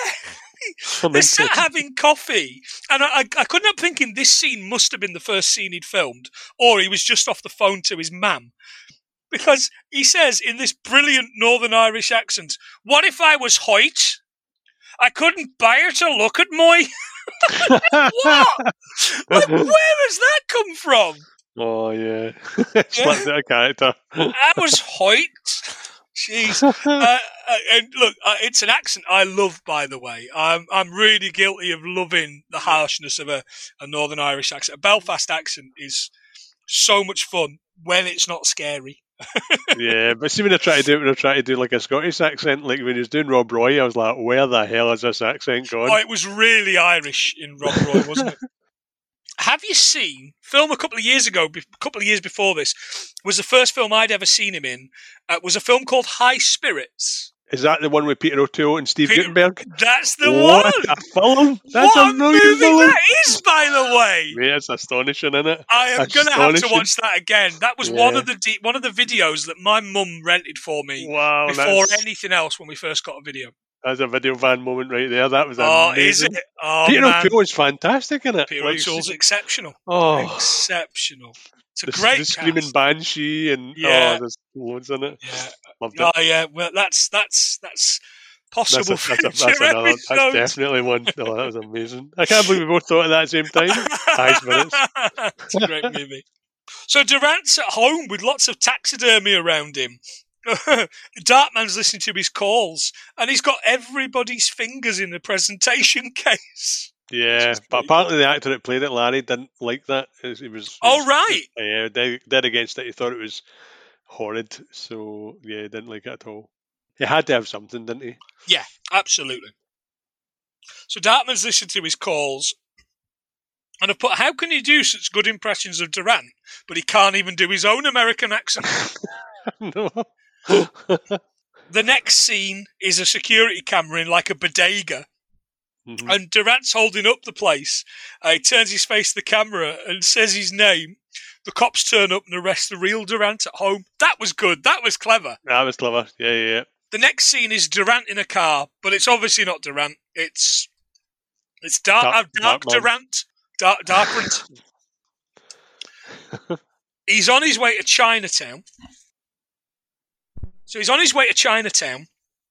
they're sat having coffee, and I, I, I couldn't help thinking this scene must have been the first scene he'd filmed, or he was just off the phone to his mam. Because he says in this brilliant Northern Irish accent, What if I was Hoyt? I couldn't bear to look at my. What? Like, where has that come from? oh, yeah. Slipped out of character. I was Hoyt. Jeez. Uh, uh, and look, uh, it's an accent I love, by the way. I'm I'm really guilty of loving the harshness of a, a Northern Irish accent. A Belfast accent is so much fun. when it's not scary. Yeah, but see when I try to do it, when I try to do like a Scottish accent, like when he was doing Rob Roy, I was like, where the hell is this accent gone? Oh, it was really Irish in Rob Roy, wasn't it? Have you seen film a couple of years ago? A couple of years before this was the first film I'd ever seen him in. Uh, was a film called High Spirits. Is that the one with Peter O'Toole and Steve Peter- Guttenberg? That's the what one. a film! That's what a movie film. that is, by the way. Yeah, it's astonishing, isn't it? I am going to have to watch that again. That was one of the de- one of the videos that my mum rented for me Wow, before that's, anything else when we first got a video. that's a video van moment right there. That was Oh, amazing. is it? Oh Peter man, O'Toole is fantastic in it. Peter Like, O'Toole's exceptional. oh, Exceptional. It's a the, great the screaming banshee and oh, Yeah. oh, there's loads in it. Yeah. Loved it. Oh yeah. Well, that's that's that's That's, possible a, that's, a, that's, another, that's definitely one. Oh, that was amazing. I can't believe we both thought at that same time. High spirits. it's a great movie. So Durant's at home with lots of taxidermy around him. Darkman's listening to his calls, and he's got everybody's fingers in the presentation case. Yeah, but apparently the actor that played it, Larry, didn't like that. It he was. Oh right, Yeah, uh, dead, dead against it. He thought it was horrid. So yeah, didn't like it at all. He had to have something, didn't he? Yeah, absolutely. So Darkman's listened to his calls, and I've put, "How can he do such good impressions of Durant, but he can't even do his own American accent?" no. the next scene is a security camera in like a bodega. Mhm. and Durant's holding up the place. Uh, he turns his face to the camera and says his name. The cops turn up and arrest the real Durant at home. That was good. That was clever. That was clever. Yeah, yeah, yeah. The next scene is Durant in a car, but it's obviously not Durant. It's it's dark, Dark- uh, dark, Dark. Durant, dark, Darkrant. he's on his way to Chinatown. So he's on his way to Chinatown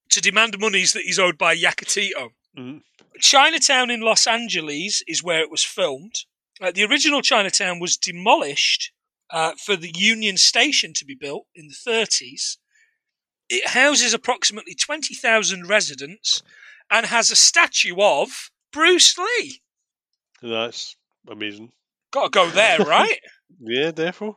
to demand monies that he's owed by Yakatito. Mhm. Chinatown in Los Angeles is where it was filmed. Uh, the original Chinatown was demolished uh, for the Union Station to be built in the 30s. It houses approximately 20,000 residents and has a statue of Bruce Lee. That's amazing. Got to go there, right? Yeah, therefore.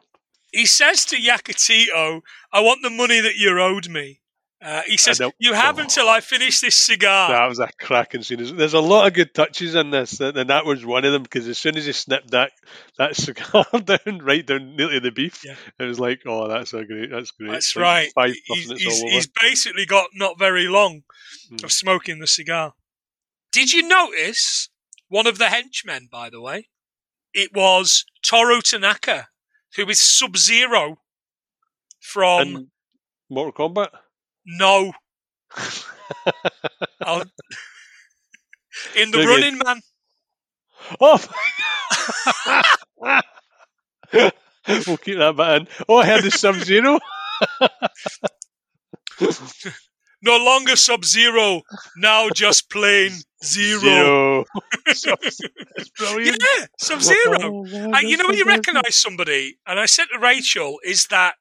he says to Yakatito, I want the money that you owed me. Uh, he says, You have oh. until I finish this cigar. That was a cracking scene. There's- a lot of good touches in this, and that was one of them because as soon as he snipped that that cigar down, right down nearly the beef, Yeah. it was like, oh, that's a great, that's great. That's Like right. Five He's, puffs and it's he's- he's basically got not very long Hmm. of smoking the cigar. Did you notice one of the henchmen, by the way? It was Toru Tanaka, who is Sub Zero from Mortal Kombat. No. In the. Running Man. oh, we'll keep that bit in. Oh, I heard the Sub Zero. No longer Sub Zero, now just plain Zero. Zero. brilliant. Yeah, Sub Zero. Oh, you know when you recognise somebody, and I said to Rachel, "Is that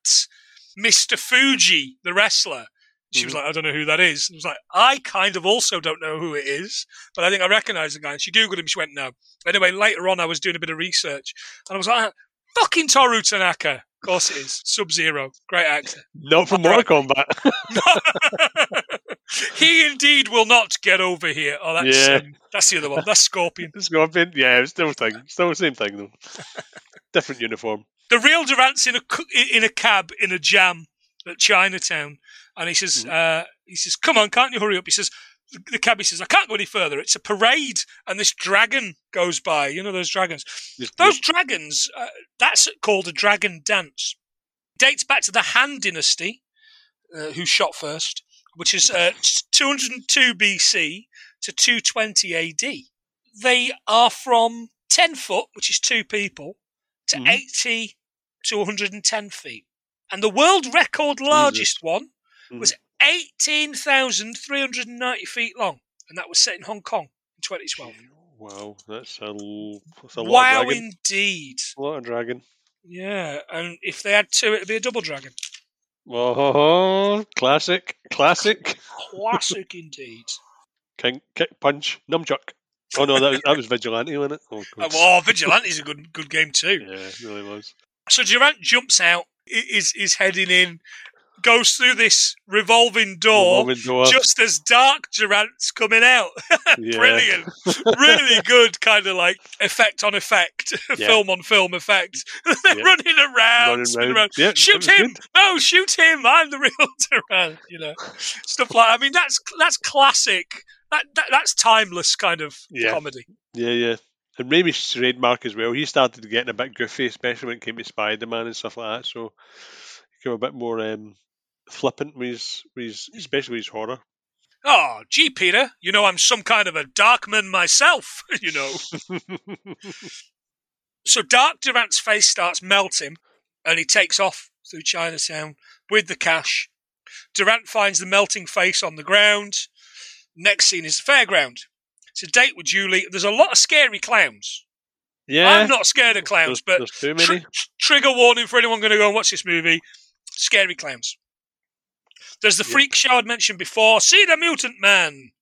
Mr. Fuji, the wrestler?" She was Mhm. like, "I don't know who that is." I was like, "I kind of also don't know who it is, but I think I recognise the guy." And she googled him. She went, "No." Anyway, later on, I was doing a bit of research, and I was like, "Fucking Toru Tanaka." Of course, it is Sub Zero, great actor. Not from Mortal Kombat. he indeed will not get over here. Oh, that's Yeah. um, that's the other one. That's Scorpion. Scorpion. Yeah, it's still thing. Still the same thing though. Different uniform. The real Durant's in a in a cab in a jam at Chinatown, and he says, uh, "He says, come on, can't you hurry up?" He says, "The cabbie says, I can't go any further. It's a parade, and this dragon goes by. You know those dragons. Just- Those dragons. Uh, that's called a dragon dance. Dates back to the Han Dynasty, uh, who shot first, which is uh, 202 BC to 220 AD. They are from 10 foot, which is two people, to Mhm. 80 to 110 feet. And the world record largest one Hmm. was 18,390 feet long, and that was set in Hong Kong in 2012. Wow, that's a, that's a Wow, indeed. A lot of dragon. Yeah, and if they had two, it'd be a double dragon. Oh, classic, classic. Classic indeed. King, kick, punch, numchuck. Oh no, that was that was vigilante, wasn't it? Oh, Oh, God. well, Vigilante's a good good game too. yeah, it really was. So Durant jumps out is is heading in, goes through this revolving door. Revolving door. Just as Dark Durant's coming out, brilliant, really good kind of like effect on effect, film on film effect. They're running around, Running around. Yeah, shoot him! good. No, shoot him! I'm the real Durant. You know, stuff like. I mean, that's that's classic. That, that that's timeless kind of comedy. Yeah, yeah. And Raimi's trademark as well. He started getting a bit goofy, especially when it came to Spider Man and stuff like that. So he became a bit more um, flippant with his, with his, hmm. especially with his horror. Oh, gee, Peter, you know I'm some kind of a darkman myself. you know. So Dark Durant's face starts melting, and he takes off through Chinatown with the cash. Durant finds the melting face on the ground. Next scene is the fairground. It's a date with Julie. There's a lot of scary clowns. yeah, I'm not scared of clowns, there's, but there's too tr- many. trigger warning for anyone going to go and watch this movie: scary clowns. There's the Yep. freak show I'd mentioned before. See the mutant man.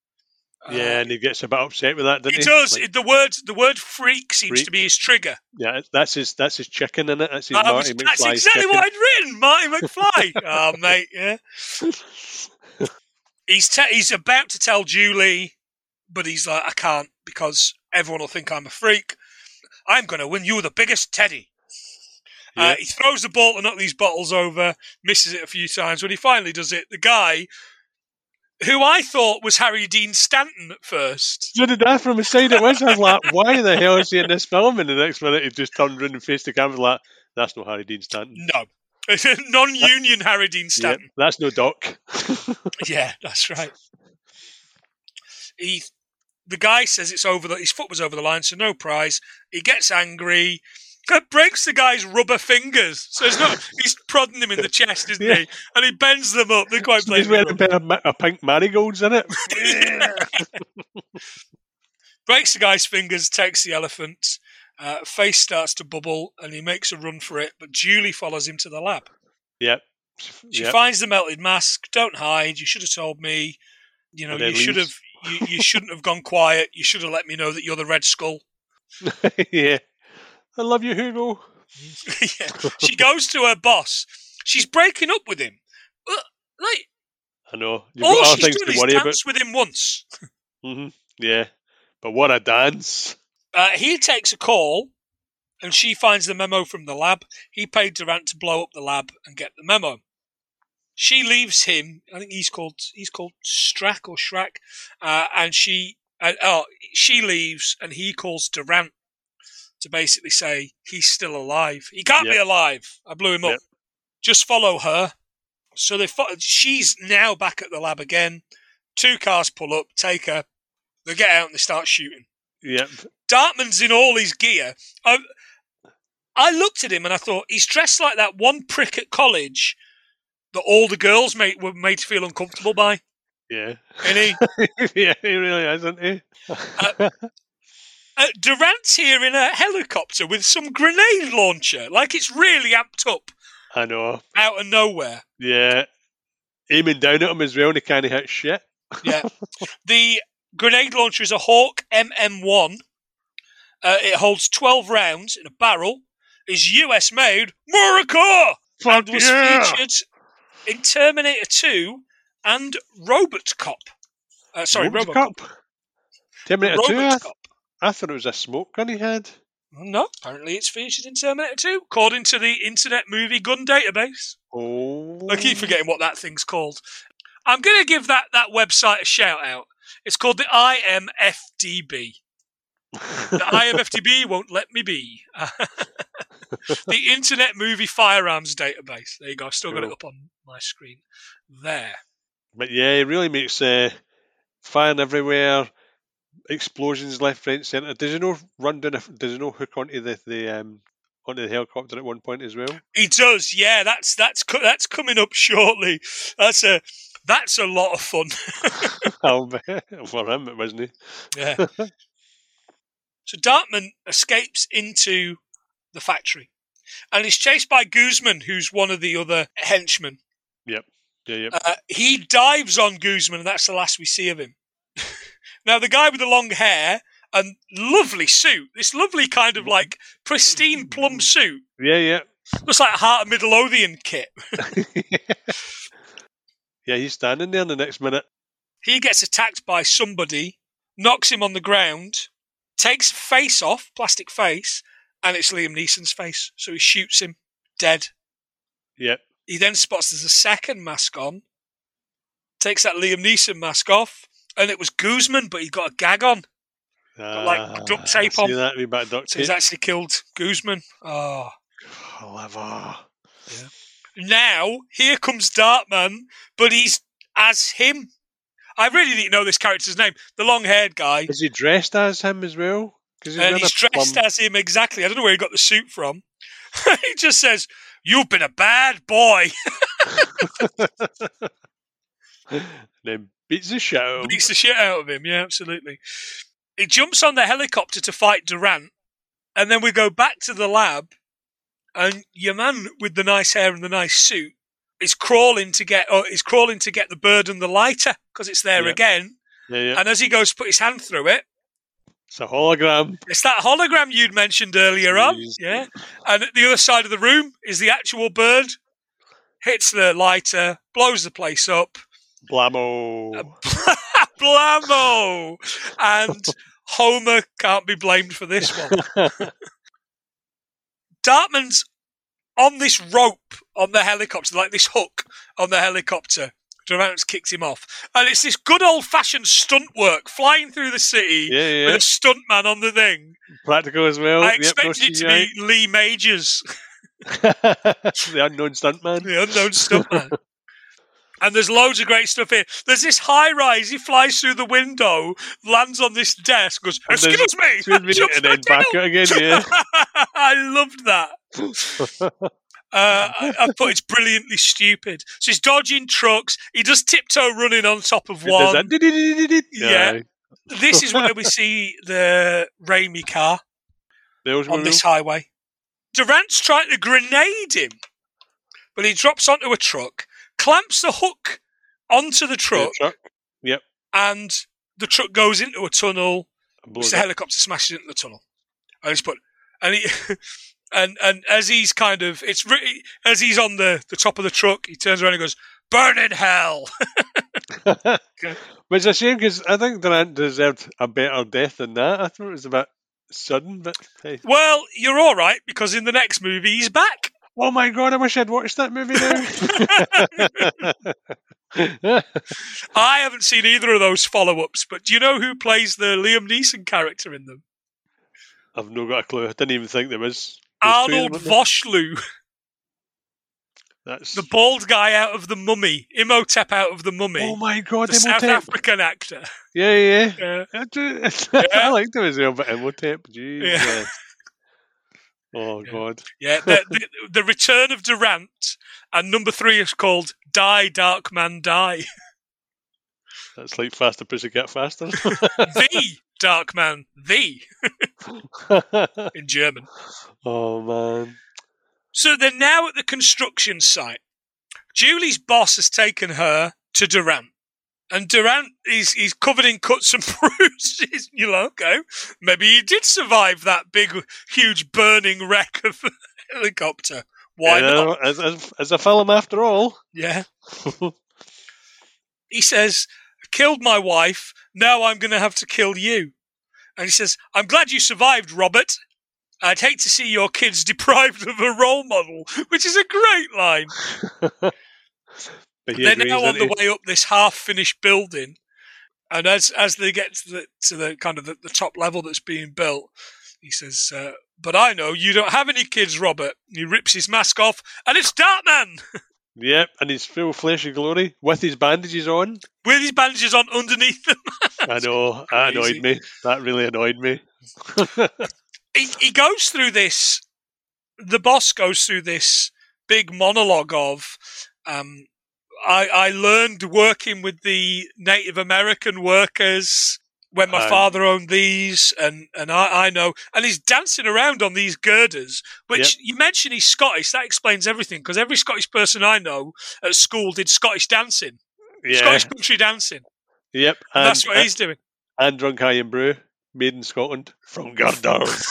yeah, Uh, and he gets a bit upset with that, he doesn't he? does. Like, the word the word freak seems to be his trigger. yeah, that's his that's his chicken in it. That's his I Marty was- that's exactly chicken. what I'd written, Marty McFly. oh, mate, yeah. He's te- he's about to tell Julie, but he's like, I can't because everyone will think I'm a freak. I'm going to win you the biggest teddy. Uh, he throws the ball to knock these bottles over, misses it a few times. When he finally does it, the guy, who I thought was Harry Dean Stanton at first, So did I from the side it was. I was like, why the hell is he in this film? And the next minute he just turned around and faced the camera like, that's not Harry Dean Stanton. no, non-union Harry Dean Yeah, Stanton. that's no Doc. Yeah, that's right. He, the guy says it's over. The, his foot was over the line, so no prize. He gets angry. It breaks the guy's rubber fingers. So it's not. He's prodding him in the chest, isn't Yeah. he? And he bends them up. They're quite He's wearing a pair of ma- of pink marigolds in it. Breaks the guy's fingers. Takes the elephant. Uh, face starts to bubble, and he makes a run for it. But Julie follows him to the lab. Yep. She Yep. finds the melted mask. Don't hide. You should have told me. You know, you should have. You, you shouldn't have gone quiet. You should have let me know that you're the Red Skull. yeah. I love you, Hugo. yeah. She goes to her boss. She's breaking up with him. Uh, Like I know. You've all got she's things done to is worry about. dance with him once. hmm Yeah. But what a dance. Uh, he takes a call, and she finds the memo from the lab. He paid Durant to blow up the lab and get the memo. She leaves him. I think he's called he's called Strack or Shrack, uh, and she uh, oh she leaves, and he calls Durant to basically say he's still alive. He can't be alive. I blew him up. Yep. Just follow her. So they fo- she's now back at the lab again. Two cars pull up, take her. They get out and they start shooting. Yep. Darkman's in all his gear. I, I looked at him and I thought he's dressed like that one prick at college that all the girls made, were made to feel uncomfortable by. Yeah. And he, yeah, he really is, isn't he? Uh, uh, Durant's here in a helicopter with some grenade launcher, like it's really amped up I know. out of nowhere. Yeah. Aiming down at him as well and he can't hit shit. Yeah, the grenade launcher is a Hawk MM1. Uh, it holds 12 rounds in a barrel. Is US made. America! Fuck and was yeah! featured in Terminator 2 and Robot Cop. Uh, sorry, Robot Cop. Terminator 2, Robot th- Cop. I thought it was a smoke gun he had. No, apparently it's featured in Terminator 2, according to the Internet Movie Gun Database. Oh. I keep forgetting what that thing's called. I'm going to give that, that website a shout out. It's called the IMFDB. The IMFDB won't let me be. the Internet Movie Firearms Database. There you go. I've still got it up on my screen. There. But yeah, it really makes uh, firing everywhere, explosions left, right, centre. Does he know run down? A, does he know hook onto the the um onto the helicopter at one point as well? He does, yeah. That's that's co- that's coming up shortly. That's a that's a lot of fun. For him, it wasn't he? Yeah. so Darkman escapes into the factory, and is chased by Guzman, who's one of the other henchmen. Yep. Yeah, yeah. Uh, he dives on Guzman, and that's the last we see of him. Now, the guy with the long hair and lovely suit, this lovely kind of mm-hmm. like pristine plum mm-hmm. suit, Yeah, yeah. Looks like a Heart of Midlothian kit. yeah, he's standing there in the next minute. He gets attacked by somebody, knocks him on the ground, takes face off, plastic face, and it's Liam Neeson's face. So he shoots him, dead. Yep. He then spots there's a second mask on, takes that Liam Neeson mask off, and it was Guzman, but he got a gag on. like duct tape Ah, on. That? Wee bit of duct So he's actually killed Guzman. Oh. Clever. Now, here comes Darkman, but he's as him. I really didn't know this character's name. The long haired guy. Is he dressed as him as well? Because and he's dressed as him exactly. I don't know where he got the suit from. he just says, You've been a bad boy. then beats the shit out of him. Beats the shit out of him. Yeah, absolutely. He jumps on the helicopter to fight Durant, and then we go back to the lab, and your man with the nice hair and the nice suit is crawling to get, or is crawling to get the bird and the lighter because it's there Yeah. again. Yeah, yeah. And as he goes to put his hand through it, It's a hologram. it's that hologram you'd mentioned earlier on. Yeah. And at the other side of the room is the actual bird. Hits the lighter, blows the place up. Blammo. Uh, Blammo! And Homer can't be blamed for this one. Darkman's on this rope on the helicopter, like this hook on the helicopter. Durant's kicked him off. And it's this good old fashioned stunt work flying through the city yeah, yeah. with a stunt man on the thing. Practical as well. I Yep, expected it to be Lee Majors, the unknown stuntman. the unknown stuntman. And there's loads of great stuff here. There's this high rise. He flies through the window, lands on this desk, goes, "Excuse me," Excuse me, and then back again. Yeah. I loved that. Uh, I, I thought it's brilliantly stupid. So he's dodging trucks. He does tiptoe running on top of one. Yeah. This is where we see the Raimi car on this highway. Durant's trying to grenade him, but he drops onto a truck, clamps the hook onto the truck, truck. and the truck goes into a tunnel. Which the helicopter smashes into the tunnel. And he's put, and he, and and as he's kind of, it's as he's on the the top of the truck, he turns around and goes, "Burn in hell." Which is a shame because I think Durant deserved a better death than that. I thought it was a bit sudden, but hey. well, you're all right because in the next movie he's back. Oh my god, I wish I'd watched that movie now. I haven't seen either of those follow-ups, but do you know who plays the Liam Neeson character in them? I've no got a clue. I didn't even think there was. There's two of them, Arnold wasn't? Vosloo, That's the bald guy out of the Mummy, Imhotep out of the Mummy, Oh my god, the South African actor. Yeah, yeah. Yeah. I, do, Yeah. I liked him as well, but Imhotep, jeez. Yeah. Oh god. Yeah, the, the, the Return of Durant, and number three is called Die, Dark Man, Die. That's like faster get faster. the Dark Man, the in German. oh man. So they're now at the construction site. Julie's boss has taken her to Durant. And Durant is he's covered in cuts and bruises. You know, okay, maybe he did survive that big, huge burning wreck of a helicopter. Why You not? As, as, as a film after all. Yeah. he says, killed my wife. Now I'm going to have to kill you. And he says, I'm glad you survived, Robert. I'd hate to see your kids deprived of a role model, which is a great line. But They're now on the way up this half-finished building, and as as they get to the to the kind of the, the top level that's being built, he says, uh, "But I know you don't have any kids, Robert." He rips his mask off, and it's Darkman? Yep, and he's full fleshy glory with his bandages on. with his bandages on underneath them. I know, that annoyed me. That really annoyed me. he, he goes through this. The boss goes through this big monologue of, um, I, I learned working with the Native American workers when my Um, father owned these, and, and I, I know. And he's dancing around on these girders, which you mentioned he's Scottish. That explains everything because every Scottish person I know at school did Scottish dancing, Yeah. Scottish country dancing. Yep. And that's what he's doing. and drunk Irn-Bru, made in Scotland from Gardars.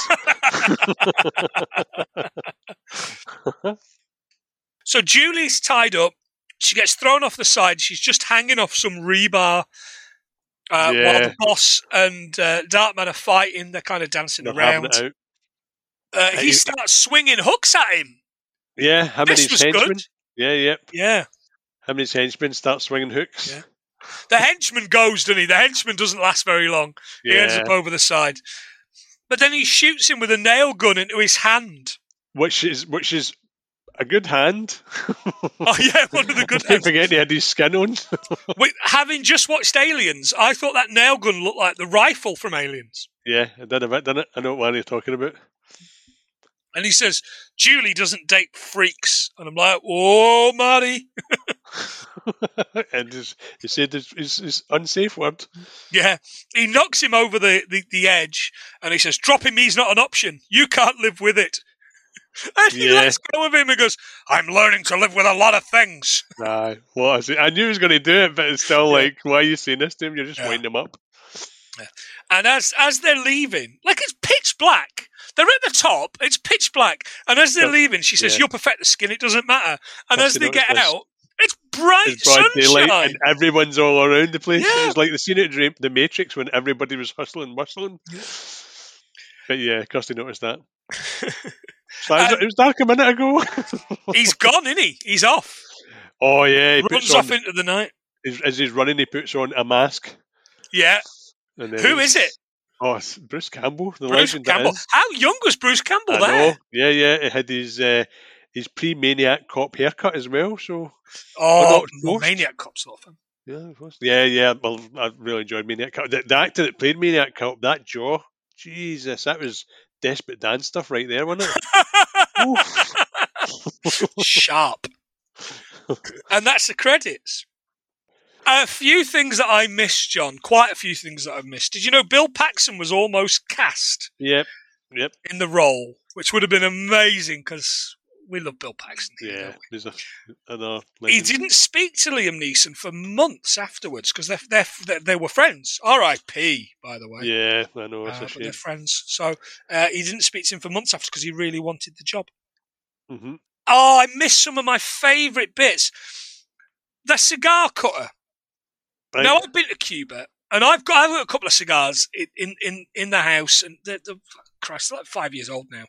So Julie's tied up. She gets thrown off the side. She's just hanging off some rebar. Uh, Yeah. While the boss and uh, Darkman are fighting, they're kind of dancing They're around. Uh, he starts swinging hooks at him. Yeah, how many henchmen? Yeah, yeah. Yeah. How many henchmen start swinging hooks? Yeah. The henchman goes, doesn't he? The henchman doesn't last very long. He ends up over the side. But then he shoots him with a nail gun into his hand. Which is which is a good hand. Oh, yeah, one of the good I keep hands. forgetting he had his skin on. Wait, having just watched Aliens, I thought that nail gun looked like the rifle from Aliens. yeah, it did a bit, didn't it? I know what you're talking about. And he says, Julie doesn't date freaks. And I'm like, oh, Marty. and he said his, his, his unsafe word. Yeah. He knocks him over the, the, the edge and he says, dropping me's not an option. You can't live with it. And he Yeah. lets go of him and goes, I'm learning to live with a lot of things. Nah, what is it? I knew he was going to do it, but it's still like, why are you saying this to him? You're just Yeah. winding him up. And as as they're leaving, like it's pitch black. They're at the top, it's pitch black. And as they're leaving, she says, Yeah. You'll perfect the skin, it doesn't matter. And Plus as they get this. out, it's bright It's broad sunshine. daylight, and everyone's all around the place. Yeah. It was like the scene at Dream, The Matrix when everybody was hustling, bustling. Yeah. But yeah, Kirsty noticed that. So it, was, Um, it was dark a minute ago. He's gone, isn't he? He's off. oh yeah, he Runs off into the night. as- he's running, he puts on a mask. Yeah. Who is it? Oh, it's Bruce Campbell, the Bruce legend. Campbell. How young was Bruce Campbell I there? know. Yeah, yeah. He had his uh, his pre-maniac cop haircut as well. So Oh, Ghost. Maniac Cop's off him. yeah, yeah, yeah. Well, I really enjoyed Maniac Cop. The, the actor that played Maniac Cop, that jaw, Jesus, that was desperate Dan stuff right there, wasn't it? Sharp. and that's the credits. A few things that I missed, John. Quite a few things that I've missed. Did you know Bill Paxton was almost cast Yep, yep. in the role, which would have been amazing because we love Bill Paxton. here, Yeah, don't we? there's a. He didn't speak to Liam Neeson for months afterwards because they're, they're, they they were friends. R.I.P. By the way. Yeah, I know. Uh, but they're friends. So uh, he didn't speak to him for months after because he really wanted the job. hmm Oh, I missed some of my favourite bits. The cigar cutter. Right. Now I've been to Cuba and I've got I've got a couple of cigars in in, in, in the house and they're, they're Christ, they're like five years old now.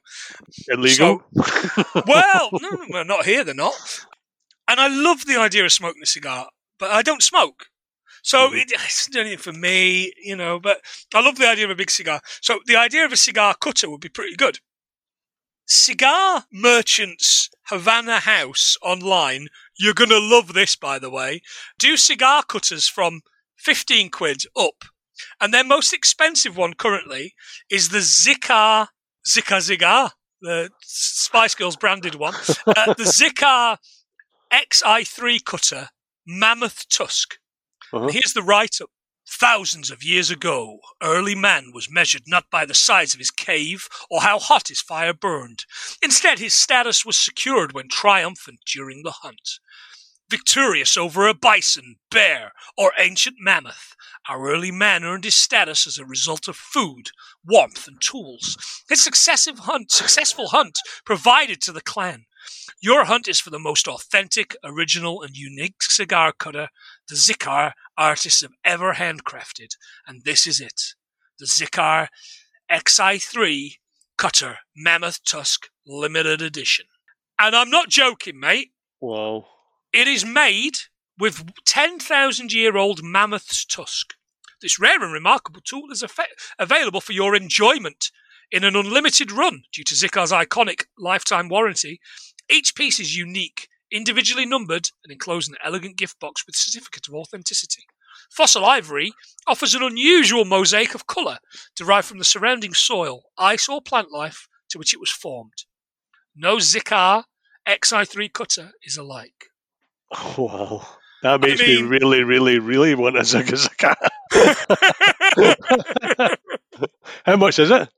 Illegal. Well, no, no, no, not here. They're not. And I love the idea of smoking a cigar, but I don't smoke. So Mhm. it, it's not anything for me, you know. But I love the idea of a big cigar. So the idea of a cigar cutter would be pretty good. Cigar Merchants Havana House online. You're going to love this, by the way. Do cigar cutters from 15 quid up. And their most expensive one currently is the Xikar, Zika Zigar, the Spice Girls branded one. Uh, the Xikar XI3 cutter, Mammoth Tusk. Uh-huh. Here's the write up. Thousands of years ago, early man was measured not by the size of his cave or how hot his fire burned. Instead, his status was secured when triumphant during the hunt. Victorious over a bison, bear, or ancient mammoth, our early man earned his status as a result of food, warmth, and tools. His successive hunt, successful hunt provided to the clan. Your hunt is for the most authentic, original, and unique cigar cutter the Xikar artists have ever handcrafted, and this is it the Xikar XI3 Cutter Mammoth Tusk Limited Edition. And I'm not joking, mate. Wow. It is made with 10,000 year old mammoth's tusk. This rare and remarkable tool is available for your enjoyment in an unlimited run due to Xikar's iconic lifetime warranty. Each piece is unique, individually numbered, and enclosed in an elegant gift box with certificate of authenticity. Fossil ivory offers an unusual mosaic of colour derived from the surrounding soil, ice, or plant life to which it was formed. No Xikar XI3 cutter is alike. Wow. That makes me mean- really, really, really want a Zika Zika. How much is it?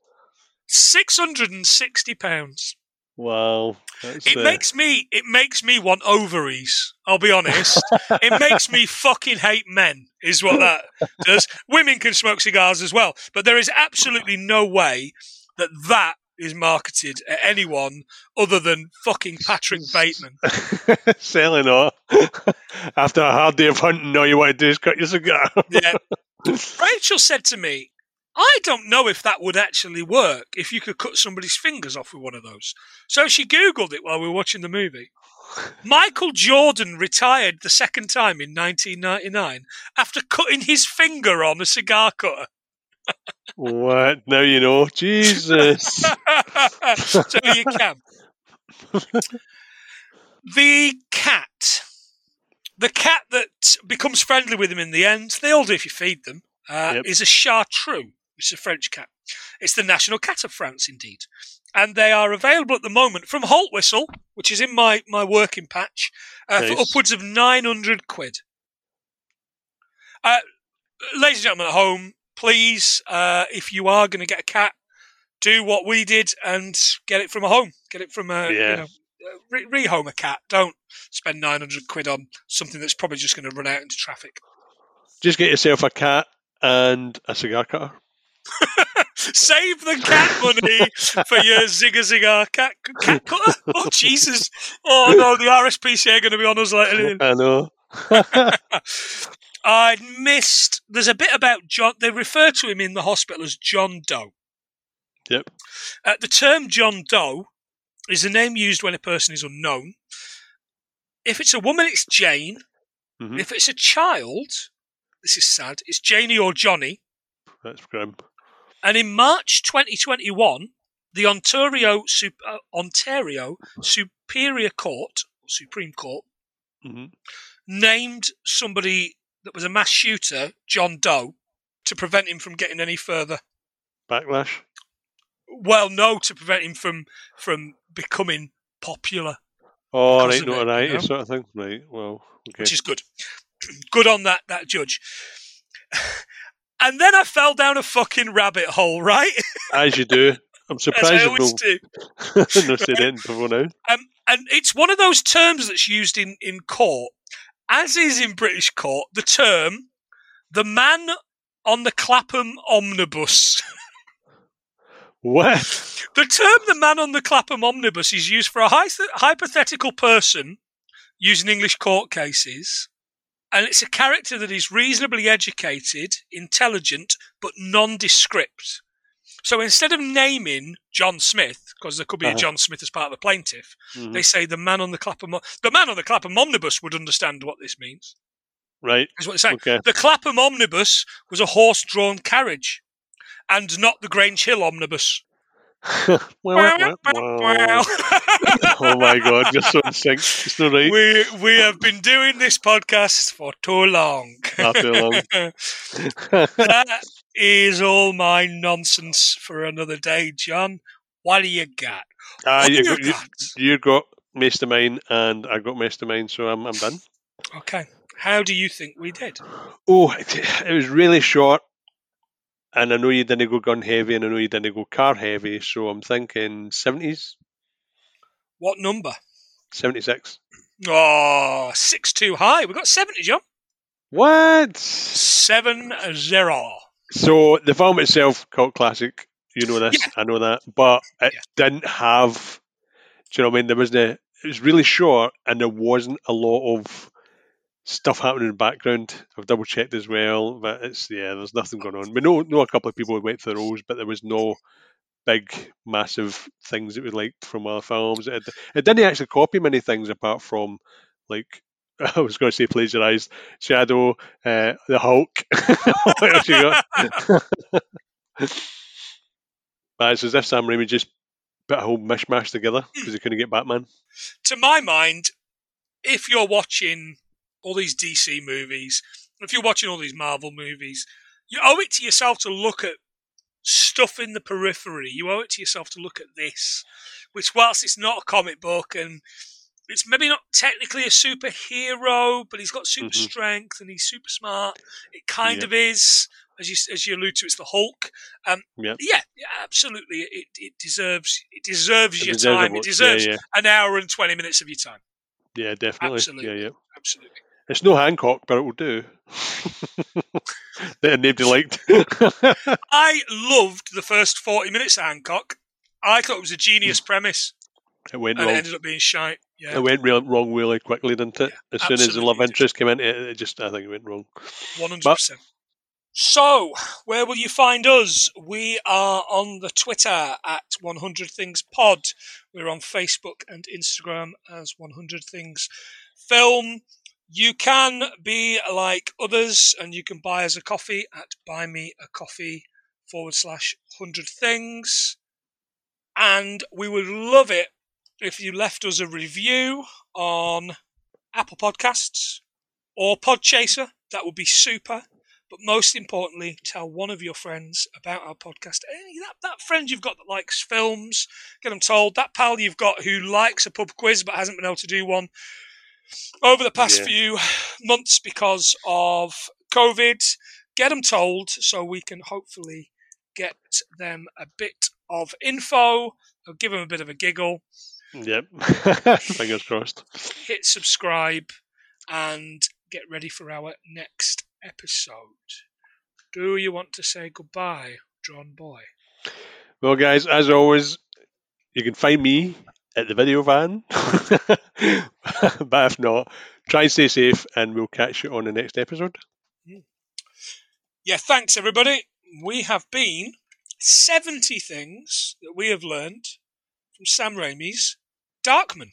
Six hundred and sixty pounds. Wow. It uh, makes me it makes me want ovaries. I'll be honest. it makes me fucking hate men. Is what that does. Women can smoke cigars as well, but there is absolutely no way that that is marketed at anyone other than fucking Patrick Bateman. Selling all. After a hard day of hunting, all you want to do is cut your cigar. Yeah. Rachel said to me, I don't know if that would actually work if you could cut somebody's fingers off with one of those. So she Googled it while we were watching the movie. Michael Jordan retired the second time in 1999 after cutting his finger on a cigar cutter. What? Now you know. Jesus. so you can. the cat. The cat that becomes friendly with him in the end, they all do if you feed them, uh, Yep. is a chartreux, which is a French cat. It's the national cat of France, indeed. And they are available at the moment from Holt Whistle, which is in my, my working patch, uh, for upwards of 900 quid. Uh, ladies and gentlemen at home, please, uh, if you are going to get a cat, do what we did and get it from a home. Get it from a, Yeah. you know, re- rehome a cat. Don't spend 900 quid on something that's probably just going to run out into traffic. Just get yourself a cat and a cigar cutter. Save the cat money for your Zigga Zigga cat, cat cutter. Oh, Jesus. Oh, no, the RSPCA are going to be on us later. I know. I missed. There's a bit about John. They refer to him in the hospital as John Doe. Yep. Uh, the term John Doe is a name used when a person is unknown. If it's a woman, it's Jane. Mhm. If it's a child, this is sad, it's Janie or Johnny. That's grim. And in March 2021, the Ontario, uh, Ontario Superior Court, Supreme Court, hmm named somebody that was a mass shooter, John Doe, to prevent him from getting any further. Backlash. Well, no, to prevent him from from becoming popular, Oh, right, it, notoriety you know? sort of thing. Right, well, okay. which is good. good on that that judge. and then I fell down a fucking rabbit hole, right? As you do. I'm As surprised I you've always no, do. no anything. Um, and it's one of those terms that's used in, in court, as is in British court, the term the man on the Clapham omnibus. What? the term the man on the Clapham omnibus is used for a hy- hypothetical person using English court cases. And it's a character that is reasonably educated, intelligent, but nondescript. So instead of naming John Smith, because there could be a Uh-huh. John Smith as part of the plaintiff, Mhm. they say the man on the Clapham the man on the Clapham omnibus would understand what this means. Right, Is what it's saying. okay. The Clapham omnibus was a horse-drawn carriage, and not the Grange Hill omnibus. Well, well, well, oh my god, you're so in sync. It's not right. we we have been doing this podcast for too long. Not too long. that is all my nonsense for another day, John. What do you got? Uh, what you, you, got? you got of and I got mine, so I'm, I'm done. Okay. How do you think we did? Oh, it, was really short, and I know you didn't go gun heavy, and I know you didn't go car heavy, so I'm thinking 70s, What number? 76. Oh, six too high. We got seventy, John. What? Seven zero. So the film itself, cult classic. You know this, I know that, but it Yeah. didn't have. Do you know what I mean? There wasn't. A, it was really short, and there wasn't a lot of stuff happening in the background. I've double checked as well, but it's yeah, there's nothing going on. We know know a couple of people who went through those, but there was no big, massive things that we liked from other films. It, it didn't actually copy many things apart from like. I was going to say plagiarized Shadow, uh, the Hulk. what else you got? But it's as if Sam Raimi just put a whole mishmash together because he couldn't get Batman. To my mind, if you're watching all these DC movies, if you're watching all these Marvel movies, you owe it to yourself to look at stuff in the periphery. You owe it to yourself to look at this, which, whilst it's not a comic book and it's maybe not technically a superhero, but he's got super Mhm. strength and he's super smart. It kind Yeah. of is, as you as you allude to, it's the Hulk. Um, Yeah. yeah, yeah, absolutely. It, it deserves it deserves It your deserves time. It deserves Yeah, an hour and twenty minutes of your time. yeah, yeah, definitely. Absolutely. Yeah, yeah. Absolutely. It's no Hancock, but it will do. that nobody liked. I loved the first forty minutes of Hancock. I thought it was a genius premise, It went and wrong. it ended up being shite. Yeah, It went real, wrong really quickly, didn't it? Yeah, as soon as the love interest came into it, it just I think it went wrong. one hundred percent. So, where will you find us? We are on the Twitter at 100 Things Pod. We're on Facebook and Instagram as 100 Things Film. You can be like others and you can buy us a coffee at buymeacoffee forward slash 100 Things. And we would love it if you left us a review on Apple Podcasts or Podchaser. That would be super. But most importantly, tell one of your friends about our podcast. Hey, that, that friend you've got that likes films, get them told. That pal you've got who likes a pub quiz but hasn't been able to do one over the past Yeah. few months because of COVID, get them told so we can hopefully get them a bit of info, or give them a bit of a giggle, Yep. Fingers crossed. hit subscribe, and get ready for our next episode. Do you want to say goodbye, John Boy? Well, guys, as always, you can find me at the video van. but if not, try and stay safe, and we'll catch you on the next episode. Hmm. Yeah, thanks everybody. We have been 70 things that we have learned from Sam Raimi's Darkman.